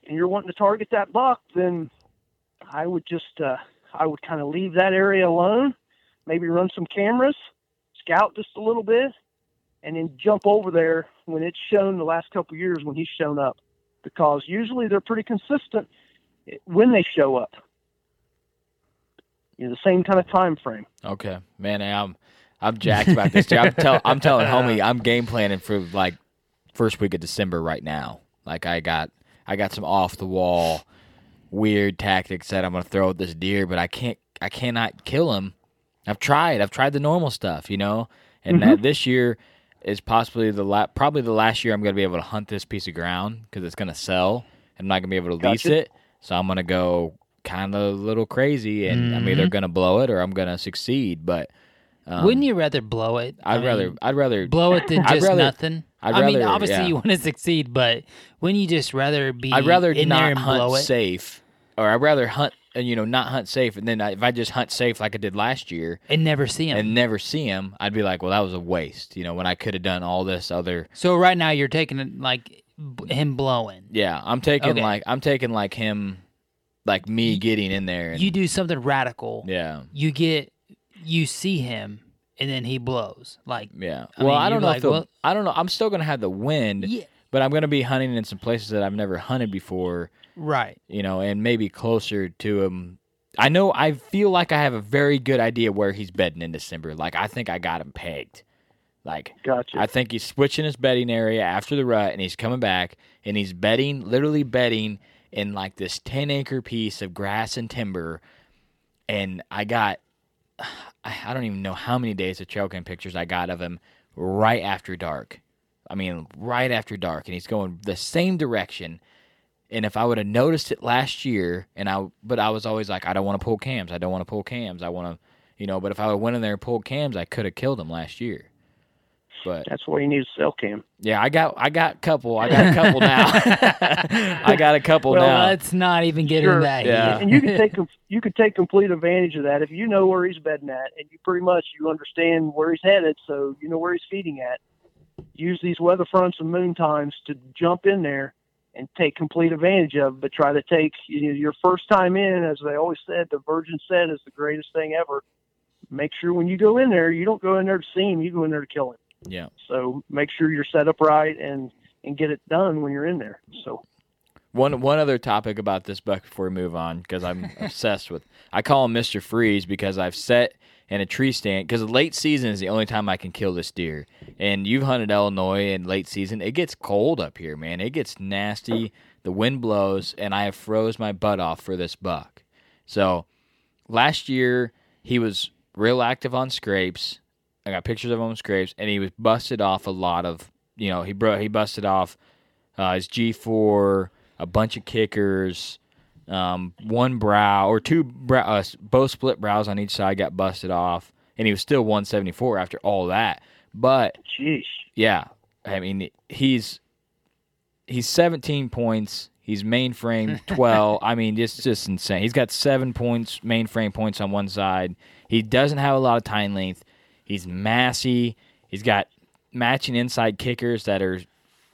and you're wanting to target that buck, then I would just uh, I would kind of leave that area alone. Maybe run some cameras, scout just a little bit, and then jump over there when it's shown the last couple years when he's shown up, because usually they're pretty consistent when they show up. You know, the same kind of time frame. Okay, man, I'm I'm jacked about this. I'm tell I'm telling homie, I'm game planning for like first week of December right now. Like I got I got some off the wall weird tactics that I'm gonna throw at this deer, but I can't I cannot kill him. I've tried. I've tried the normal stuff, you know, and that this year is possibly the la- probably the last year I'm gonna be able to hunt this piece of ground because it's gonna sell. I'm not gonna be able to lease it, so I'm gonna go kind of a little crazy, and I'm either gonna blow it or I'm gonna succeed. But um, Wouldn't you rather blow it? I I'd mean, rather I'd rather blow it than just rather- nothing. I'd I mean, obviously yeah. you want to succeed, but wouldn't you just rather be I'd rather in not there and hunt blow it? safe, or I'd rather hunt and you know not hunt safe, and then I, if I just hunt safe like I did last year and never see him. and never see him, I'd be like, well, that was a waste, you know, when I could have done all this other. so right now you're taking it like b- him blowing. Yeah, I'm taking Okay. like I'm taking like him, like me getting in there. And, You do something radical. yeah, You get, you see him, and then he blows. Like yeah. I well, mean, I don't know like, if the, well- I don't know. I'm still gonna have the wind, yeah, but I'm gonna be hunting in some places that I've never hunted before. Right. you know, and maybe closer to him. I know I feel like I have a very good idea where he's bedding in December. Like I think I got him pegged. Like Gotcha. I think he's switching his bedding area after the rut, and he's coming back, and he's bedding, literally bedding in like this ten acre piece of grass and timber. And I got, (sighs) I I don't even know how many days of trail cam pictures I got of him right after dark. I mean, right after dark, and he's going the same direction And if I would have noticed it last year, and I, but I was always like, I don't want to pull cams. I don't want to pull cams. I want to, you know. But if I would went in there and pulled cams, I could have killed him last year. But That's why you need a cell cam. yeah, I got, I got a couple. I got a couple now. (laughs) I got a couple Well, now. Let's not even get Sure. into that. Yeah. yet. and you can take you could take complete advantage of that if you know where he's bedding at and you pretty much you understand where he's headed so you know where he's feeding at use these weather fronts and moon times to jump in there and take complete advantage of but try to take you know, your first time in as they always said the virgin set is the greatest thing ever make sure when you go in there you don't go in there to see him you go in there to kill him yeah. so make sure you're set up right and and get it done when you're in there so One one other topic about this buck before we move on because I'm (laughs) obsessed with. I call him Mister Freeze because I've set in a tree stand because late season is the only time I can kill this deer. And you've hunted Illinois in late season. It gets cold up here, man. It gets nasty. The wind blows, and I have froze my butt off for this buck. So last year he was real active on scrapes. I got pictures of him on scrapes, and he was busted off a lot of. You know, he bro he busted off uh, his G four, a bunch of kickers, um, one brow or two brow, uh, both split brows on each side got busted off, and he was still 174 after all that. But geez yeah, I mean he's he's 17 points. He's mainframe (laughs) 12. I mean, it's just insane. He's got seven points, mainframe points on one side. He doesn't have a lot of tine length. He's massy. He's got matching inside kickers that are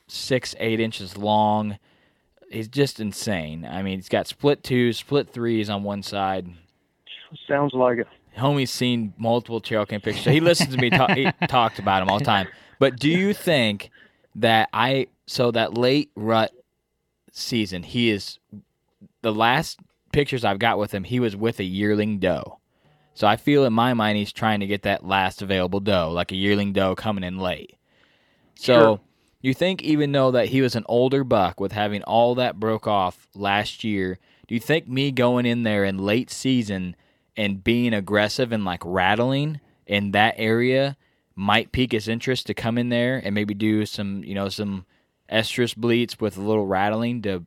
six, eight inches long. He's just insane. I mean, he's got split twos, split threes on one side. sounds like it Homie's seen multiple trail cam pictures. So he listens to me talk. He (laughs) talked about him all the time. But do you think that I so that late rut season he is the last pictures I've got with him he was with a yearling doe. So I feel in my mind he's trying to get that last available doe, like a yearling doe coming in late. So Sure. You think even though that he was an older buck with having all that broke off last year, do you think me going in there in late season and being aggressive and like rattling in that area might pique his interest to come in there and maybe do some, you know, some estrus bleats with a little rattling to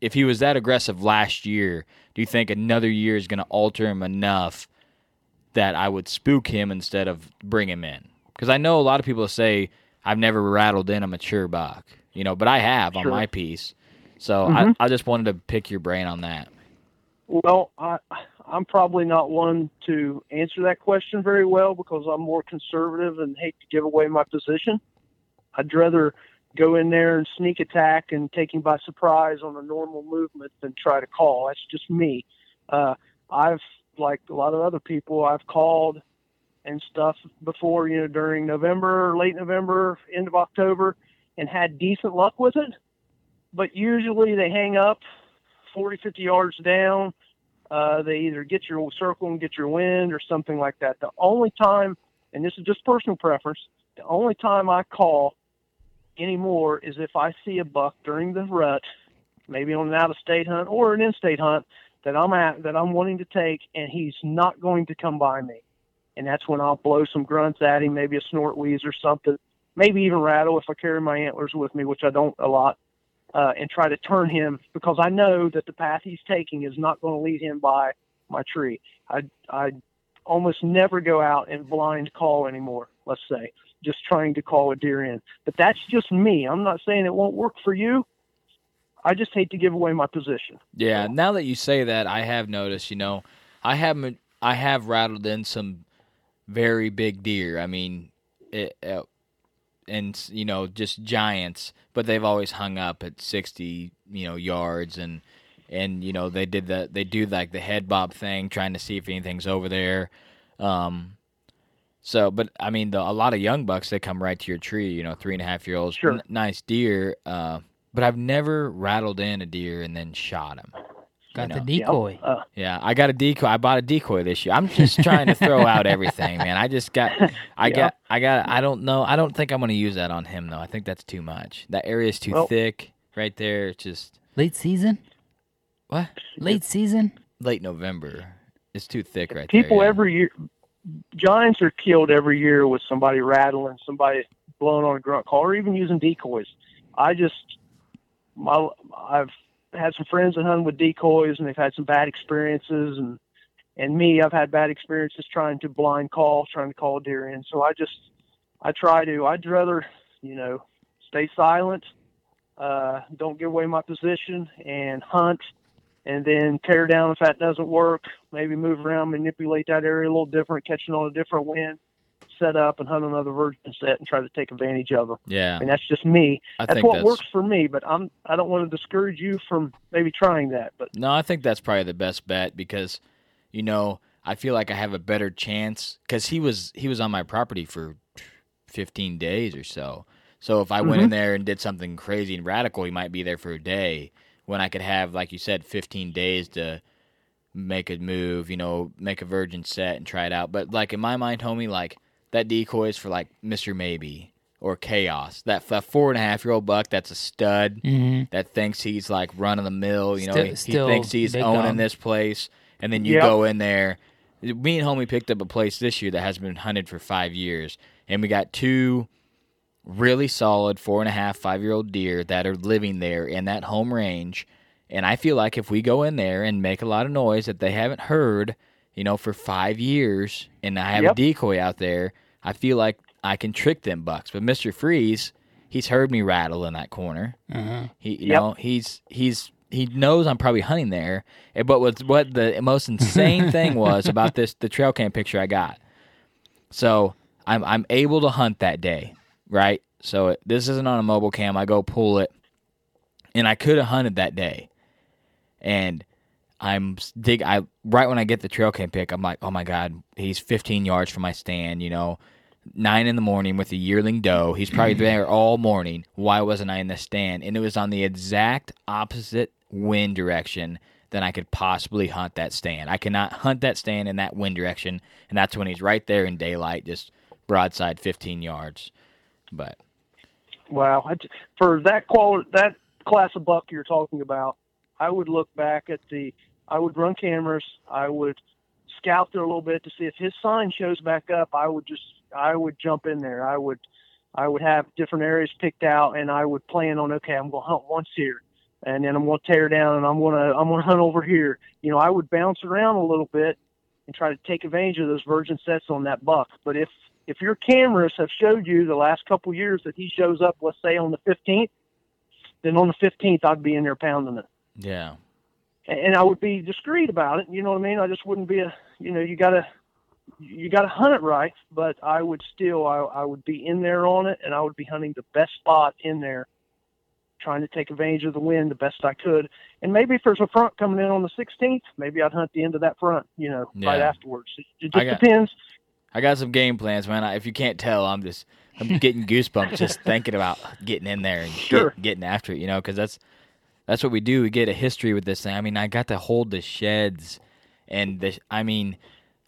if he was that aggressive last year, do you think another year is going to alter him enough that I would spook him instead of bring him in? Because I know a lot of people say I've never rattled in a mature buck, you know, but I have on my piece. So Mhm. I, I just wanted to pick your brain on that. Well, I, I'm probably not one to answer that question very well because I'm more conservative and hate to give away my position. I'd rather go in there and sneak attack and take him by surprise on a normal movement than try to call. That's just me. Uh, I've, like a lot of other people, I've called and stuff before, you know, during November, late November, end of October, and had decent luck with it. But usually they hang up 40, 50 yards down. Uh, they either get your circle and get your wind or something like that. The only time, and this is just personal preference, the only time I call anymore is if I see a buck during the rut, maybe on an out-of-state hunt or an in-state hunt that I'm at that I'm wanting to take, and he's not going to come by me, and that's when I'll blow some grunts at him, maybe a snort wheeze or something, maybe even rattle if I carry my antlers with me, which I don't a lot uh, and try to turn him because I know that the path he's taking is not going to lead him by my tree. I I almost never go out and blind call anymore. Let's say just trying to call a deer in, but that's just me. I'm not saying it won't work for you. I just hate to give away my position. Yeah, now that you say that, I have noticed. You know, I have I have rattled in some very big deer. I mean, it, uh, and you know, just giants. But they've always hung up at sixty, you know, yards, and and you know they did the they do like the head bob thing, trying to see if anything's over there. Um, so, but I mean, the, a lot of young bucks they come right to your tree. You know, three and a half year olds, Sure. n- nice deer. Uh, but I've never rattled in a deer and then shot him. Got know. the decoy. Uh, Yeah, I got a decoy. I bought a decoy this year. I'm just trying to throw out everything, man. I just got, (laughs) I Yeah. got, I got. I don't know. I don't think I'm going to use that on him though. I think that's too much. That area is too Well- thick right there. It's just Late season? what? Late season? Late November. It's too thick right people there. yeah. every year, giants are killed every year with somebody rattling, somebody blowing on a grunt call, or even using decoys. I just, my, I've had some friends that hunt with decoys, and they've had some bad experiences, and and me, I've had bad experiences trying to blind call, trying to call deer in. So I just, I try to. I'd rather, you know, stay silent, uh, don't give away my position, and hunt, and then tear down if that doesn't work. Maybe move around, manipulate that area a little different, catching on a different wind, set up and hunt another virgin set and try to take advantage of them. Yeah. I mean, that's just me. I that's what that's- works for me, but I'm I don't want to discourage you from maybe trying that. But No, I think that's probably the best bet because, you know, I feel like I have a better chance because he was he was on my property for fifteen days or so. So if I went mm-hmm. in there and did something crazy and radical, he might be there for a day. When I could have, like you said, fifteen days to make a move, you know, make a virgin set and try it out. But like in my mind, homie, like that decoy is for like Mister Maybe or Chaos. That, that four and a half year old buck that's a stud hmm that thinks he's like run of the mill. You know, Still- he, he thinks he's owning dog. this place, and then you Yep. go in there. Me and homie picked up a place this year that has been hunted for five years, and we got two really solid four and a half, five year old deer that are living there in that home range. And I feel like if we go in there and make a lot of noise that they haven't heard, you know, for five years, and I have Yep. a decoy out there, I feel like I can trick them bucks. But Mister Freeze, he's heard me rattle in that corner. Uh-huh. He, you Yep. know, he's he's he knows I'm probably hunting there. Eh, But what's what the most insane (laughs) thing was about this the trail cam picture I got. So I'm I'm able to hunt that day, right? So it, this isn't on a mobile cam. I go pull it, and I could have hunted that day, and I'm s- dig. I right when I get the trail cam pick, I'm like, oh my god, he's 15 yards from my stand. You know, nine in the morning with a yearling doe. He's probably mm-hmm. there all morning. Why wasn't I in the stand? And it was on the exact opposite wind direction than I could possibly hunt that stand. I cannot hunt that stand in that wind direction, and that's when he's right there in daylight, just broadside 15 yards. But wow, for that qual that class of buck you're talking about, I would look back at the. I would run cameras. I would scout there a little bit to see if his sign shows back up. I would just I would jump in there. I would I would have different areas picked out, and I would plan on okay, I'm going to hunt once here, and then I'm going to tear down, and I'm going to I'm going to hunt over here. You know, I would bounce around a little bit and try to take advantage of those virgin sets on that buck. But if if your cameras have showed you the last couple years that he shows up, let's say on the 15th, then on the 15th I'd be in there pounding it, yeah, and and I would be discreet about it. You know what I mean? I just wouldn't be a you know you gotta you gotta hunt it right, but I would still I I would be in there on it, and I would be hunting the best spot in there, trying to take advantage of the wind the best I could. And maybe if there's a front coming in on the 16th, maybe I'd hunt the end of that front. You know, right afterwards. It, it I just got- depends. I got some game plans, man. I, if you can't tell, I'm just I'm getting goosebumps just thinking about getting in there and get- Sure. getting after it. You know, because that's that's what we do. We get a history with this thing. I mean, I got to hold the sheds, and the I mean,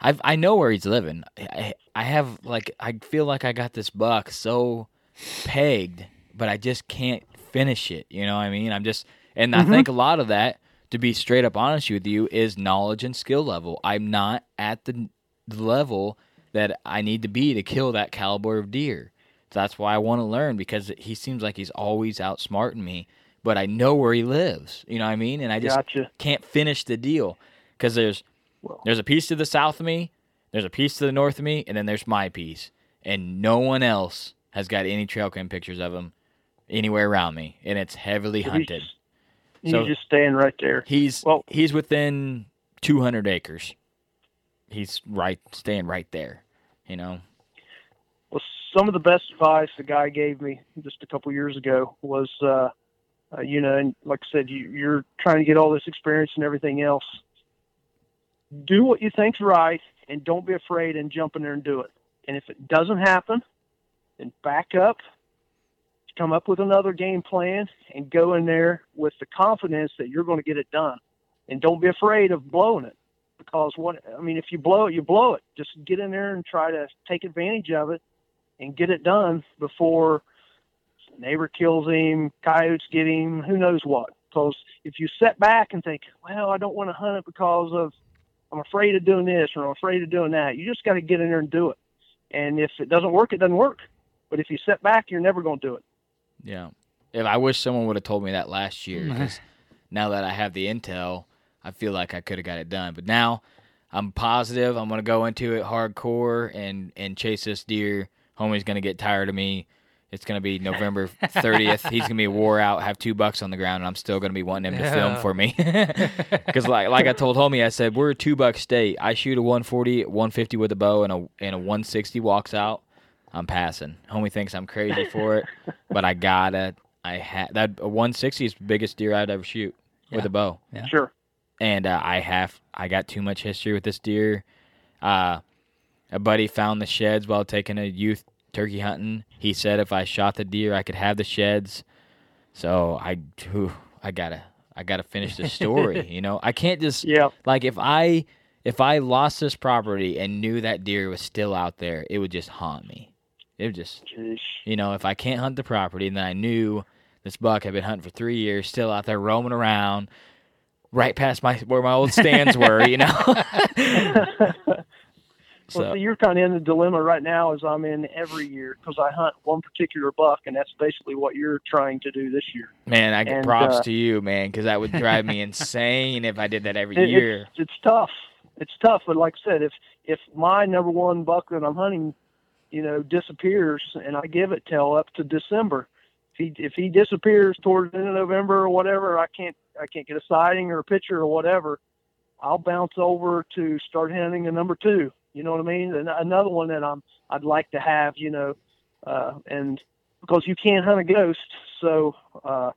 I I know where he's living. I I have like I feel like I got this buck so pegged, but I just can't finish it. You know what I mean? I'm just, and I mm-hmm. think a lot of that, to be straight up honest with you, is knowledge and skill level. I'm not at the, level that I need to be to kill that caliber of deer. That's why I want to learn because he seems like he's always outsmarting me, but I know where he lives. You know what I mean? And I just Gotcha. can't finish the deal because there's Well- there's a piece to the south of me, there's a piece to the north of me, and then there's my piece, and no one else has got any trail cam pictures of him anywhere around me, and it's heavily he's hunted. He's So- just staying right there. He's Well- he's within 200 acres. He's right, staying right there. You know. Well, some of the best advice the guy gave me just a couple years ago was, uh, uh, you know, and like I said, you, you're trying to get all this experience and everything else. Do what you think's right, and don't be afraid and jump in there and do it. And if it doesn't happen, then back up, come up with another game plan, and go in there with the confidence that you're going to get it done. And don't be afraid of blowing it because what I mean, if you blow it, you blow it. Just get in there and try to take advantage of it and get it done before neighbor kills him, coyotes get him, who knows what. Because if you sit back and think, well, I don't want to hunt it because of I'm afraid of doing this or I'm afraid of doing that, you just got to get in there and do it. And if it doesn't work, it doesn't work. But if you sit back, you're never going to do it. Yeah. If I wish someone would have told me that last year, mm-hmm. 'cause now that I have the intel, I feel like I could have got it done. But now I'm positive I'm gonna go into it hardcore and and chase this deer. Homie's gonna get tired of me. It's gonna be November 30th. He's gonna be wore out, have two bucks on the ground, and I'm still gonna be wanting him to film for me. (laughs) Because like like I told homie, I said we're a two buck state. I shoot a 140, 150 with a bow, and a and a 160 walks out. I'm passing. Homie thinks I'm crazy for it, but I gotta. I had that a 160 is the biggest deer I'd ever shoot with a bow Yeah. Sure. and uh, I have I got too much history with this deer. Uh, a buddy found the sheds while taking a youth turkey hunting. He said if I shot the deer, I could have the sheds. So I, whew, I gotta I gotta finish the story. (laughs) you know, I can't just Yeah. like if I if I lost this property and knew that deer was still out there, it would just haunt me. It would just Jeez. you know, if I can't hunt the property, and then I knew this buck had been hunting for three years, still out there roaming around, right past my where my old stands were, you know. (laughs) (laughs) Well, so you're kind of in the dilemma right now as I'm in every year because I hunt one particular buck, and that's basically what you're trying to do this year. man, I get props uh, to you, man, because that would drive me (laughs) insane if I did that every It- year. It's, it's tough. It's tough, but like I said, if if my number one buck that I'm hunting, you know, disappears, and I give it till up to December, if he if he disappears towards the end of November or whatever, I can't I can't get a sighting or a picture or whatever. I'll bounce over to start hunting a number two. You know what I mean? And another one that I'm I'd like to have. You know, uh, and because you can't hunt a ghost, so. Uh,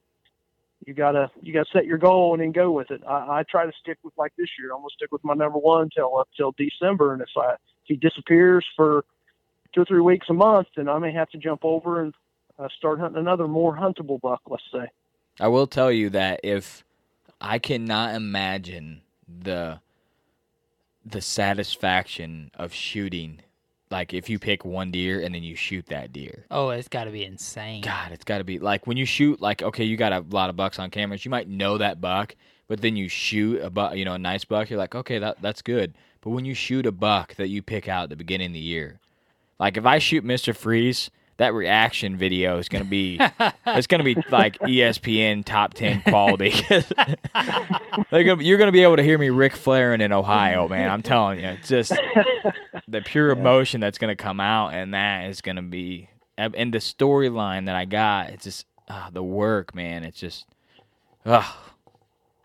you gotta you gotta set your goal and then go with it. I, I try to stick with like this year. I'm gonna stick with my number one till up till December, and if I if he disappears for two or three weeks a month, then I may have to jump over and uh, start hunting another more huntable buck. Let's say. I will tell you that if I cannot imagine the the satisfaction of shooting, like if you pick one deer and then you shoot that deer. Oh, it's got to be insane. God, it's got to be like when you shoot, like okay, you got a lot of bucks on cameras. You might know that buck, but then you shoot a buck, you know, a nice buck. You're like, okay, that that's good. But when you shoot a buck that you pick out at the beginning of the year, like if I shoot Mister Freeze, that reaction video is gonna be, it's gonna be like ESPN top ten quality. (laughs) Gonna, you're gonna be able to hear me Ric Flairing in Ohio, man. I'm telling you, it's just the pure emotion that's gonna come out, and that is gonna be, and the storyline that I got, it's just uh, the work, man. It's just, ugh,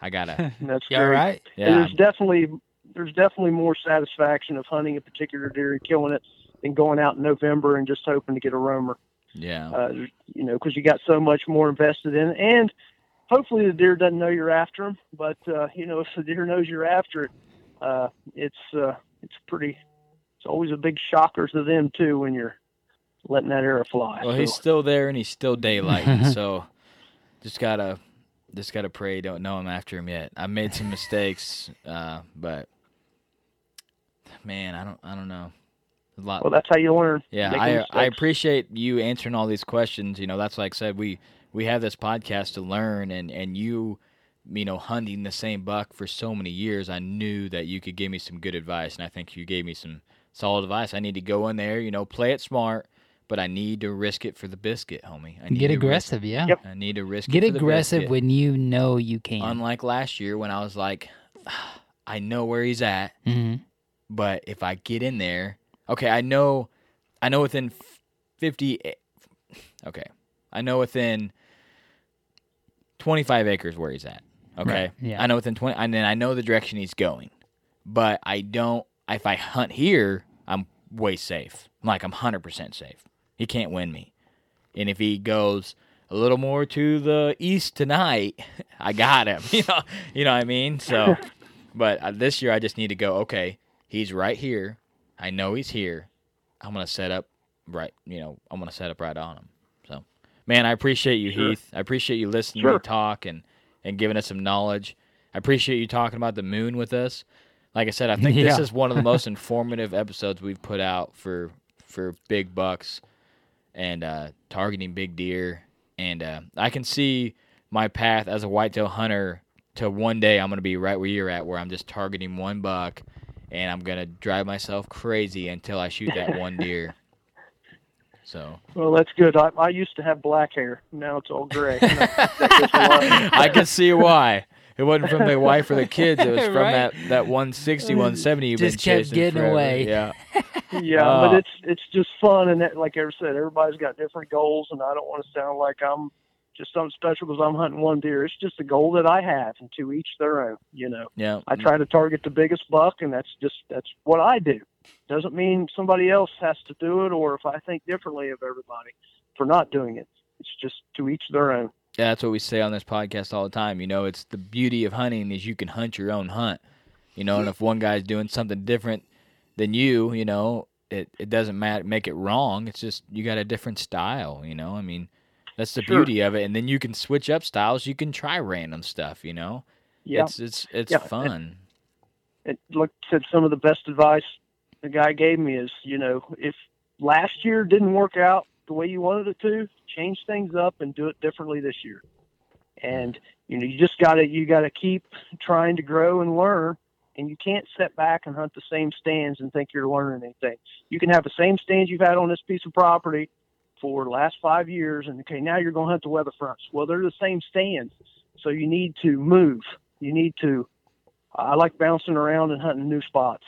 I gotta, (laughs) that's You all great. right? And yeah, There's definitely there's definitely more satisfaction of hunting a particular deer and killing it than going out in November and just hoping to get a roamer. yeah, uh, you know, because you got so much more invested in it. And hopefully the deer doesn't know you're after him. But uh, you know, (laughs) if the deer knows you're after it, uh, it's uh, it's pretty. It's always a big shocker to them too when you're letting that arrow fly. Well, So, he's still there and he's still daylighting, (laughs) so just gotta just gotta pray don't know him after him yet. I made some mistakes, uh, but man, I don't I don't know. A lot. well, that's how you learn. yeah, I I appreciate you answering all these questions. You know, that's like I said, we we have this podcast to learn, and and you. You know, hunting the same buck for so many years, I knew that you could give me some good advice, and I think you gave me some solid advice. I need to go in there, you know, play it smart, but I need to risk it for the biscuit, homie. I need Get to risk- aggressive, yeah. Yep. I need to risk Get it for the aggressive biscuit. when you know you can. Unlike last year when I was like, (sighs) I know where he's at, hmm but if I get in there, okay, I know, I know within fifty, okay, I know within twenty-five acres where he's at. Okay, Right, yeah. I know within twenty, and then I know the direction he's going, but I don't. If I hunt here, I'm way safe. Like I'm hundred percent safe. He can't win me, and if he goes a little more to the east tonight, (laughs) I got him. (laughs) You know, you know what I mean. So, (laughs) but uh, this year I just need to go. Okay, he's right here. I know he's here. I'm gonna set up right. You know, I'm gonna set up right on him. So, man, I appreciate you, Sure. Heath. I appreciate you listening to Sure. me talk and and giving us some knowledge. I appreciate you talking about the moon with us. Like I said, I think (laughs) this is one of the most informative episodes we've put out for for big bucks and uh, targeting big deer. And uh, I can see my path as a whitetail hunter to one day I'm going to be right where you're at, where I'm just targeting one buck, and I'm going to drive myself crazy until I shoot that one deer. (laughs) So Well, that's good. I, I used to have black hair. Now it's all gray. And I think that goes a lot. I can see why. it wasn't from the (laughs) wife or the kids. It was from Right. that that 160, 170 you've Just been kept chasing getting forever. away. Yeah. (laughs) Yeah, Oh. but ah. it's it's just fun, and that, like I said, everybody's got different goals, and I don't want to sound like I'm just something special because I'm hunting one deer. It's just a goal that I have, and to each their own. You know, Yeah. I try to target the biggest buck, and that's just that's what I do. Doesn't mean somebody else has to do it, or if I think differently of everybody for not doing it. It's just to each their own. Yeah, that's what we say on this podcast all the time. You know, it's the beauty of hunting is you can hunt your own hunt. You know, and if one guy's doing something different than you, you know, it, it doesn't matter make it wrong. It's just you got a different style, you know. I mean, that's the Sure. beauty of it. And then you can switch up styles. You can try random stuff, you know. Yeah, It's it's it's Yeah, fun. it like I said some of the best advice the guy gave me is you know if last year didn't work out the way you wanted it to change things up and do it differently this year and you know you just got to you got to keep trying to grow and learn and you can't sit back and hunt the same stands and think you're learning anything you can have the same stands you've had on this piece of property for the last five years and okay now you're going to hunt the weather fronts well they're the same stands so you need to move you need to I like bouncing around and hunting new spots.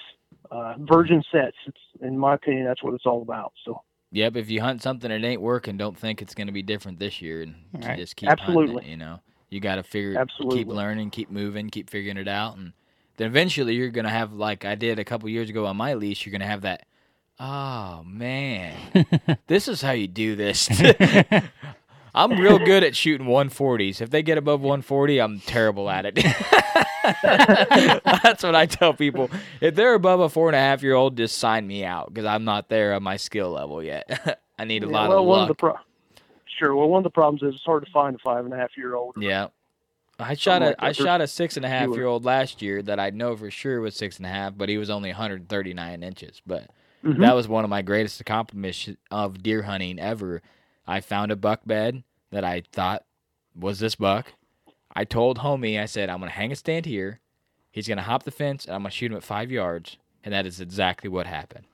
Uh, virgin sets, it's, in my opinion, that's what it's all about. So Yep, if you hunt something that ain't working, don't think it's going to be different this year, and Right. just keep hunting Absolutely. it. You know, you got to figure, Absolutely. keep learning, keep moving, keep figuring it out, and then eventually you're going to have, like I did a couple years ago on my leash, you're going to have that. Oh man, (laughs) this is how you do this. (laughs) I'm real good at shooting 140s. If they get above 140, I'm terrible at it. (laughs) That's what I tell people. If they're above a four and a half year old, just sign me out because I'm not there on my skill level yet. I need a yeah, lot well, of one luck. of the pro- sure. Well, one of the problems is it's hard to find a five and a half year old. yeah. I shot like a I shot a six and a half year old last year that I know for sure was six and a half, but he was only 139 inches. But Mhm. that was one of my greatest accomplishments of deer hunting ever. I found a buck bed that I thought was this buck. I told homie, I said, I'm gonna hang a stand here. He's gonna hop the fence, and I'm gonna shoot him at five yards, and that is exactly what happened.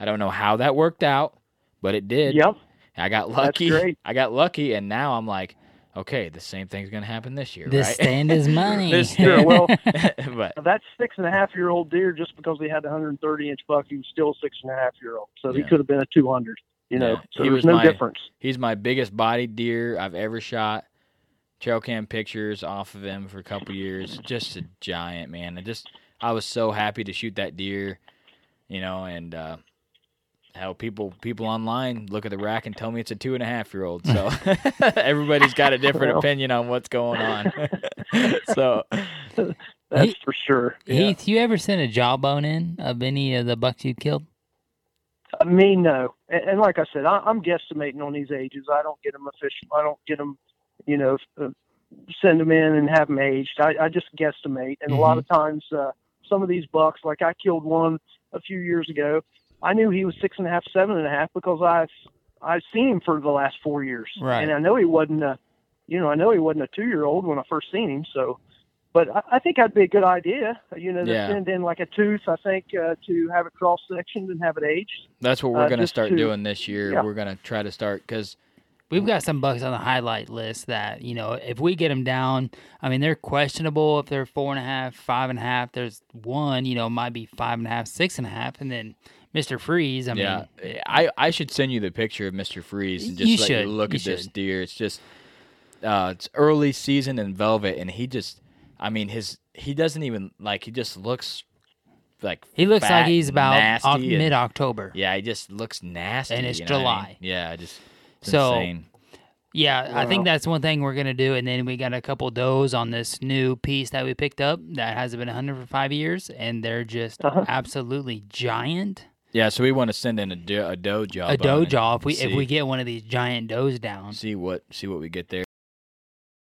I don't know how that worked out, but it did. Yep. I got lucky. I got lucky, and now I'm like, okay, the same thing's gonna happen this year, This right? stand is (laughs) money. This Sure. Well, (laughs) (laughs) but that six and a half year old deer, just because he had a 130 inch buck, he was still six and a half year old. So he could have been a 200. You know, Yeah. so He there's was no my- difference. He's my biggest bodied deer I've ever shot. Trail cam pictures off of him for a couple years. Just a giant man. I just I was so happy to shoot that deer, you know, and uh how people people online look at the rack and tell me it's a two and a half year old. So (laughs) everybody's got a different opinion on what's going on. (laughs) so That's He- for sure. Heath, you ever sent a jawbone in of any of the bucks you killed? Uh, Me, no. And, and like I said, I, I'm guesstimating on these ages. I don't get them official. I don't get them, you know, uh, send them in and have them aged. I, I just guesstimate. And a lot of times, uh, some of these bucks, like I killed one a few years ago. I knew he was six and a half, seven and a half because I've I've seen him for the last four years, Right. and I know he wasn't a, you know, I know he wasn't a two year old when I first seen him. So, but I, I think that'd be a good idea, you know, to Yeah. send in like a tooth. I think uh, to have it cross sectioned and have it aged. that's what we're Uh, gonna start to- doing this year. yeah. We're gonna try to start because We've got some bucks on the highlight list that, you know, if we get them down, I mean, they're questionable if they're four and a half, five and a half. There's one, you know, might be five and a half, six and a half. And then Mr. Freeze, I yeah, mean, I I should send you the picture of Mr. Freeze and just You let should. you look You at this deer. It's just uh, it's early season in velvet, and he just, I mean, his he doesn't even like he just looks like he looks fat like he's about nasty mid October. Yeah, he just looks nasty, And it's you know what I July. mean? Yeah, just it's So- insane. Yeah, I think that's one thing we're gonna do, and then we got a couple does on this new piece that we picked up that hasn't been hunted for five years, and they're just Uh-huh. absolutely giant. Yeah, so we want to send in a, do, a doe jaw, a doe and jaw. If we if see- we get one of these giant does down, see what see what we get there.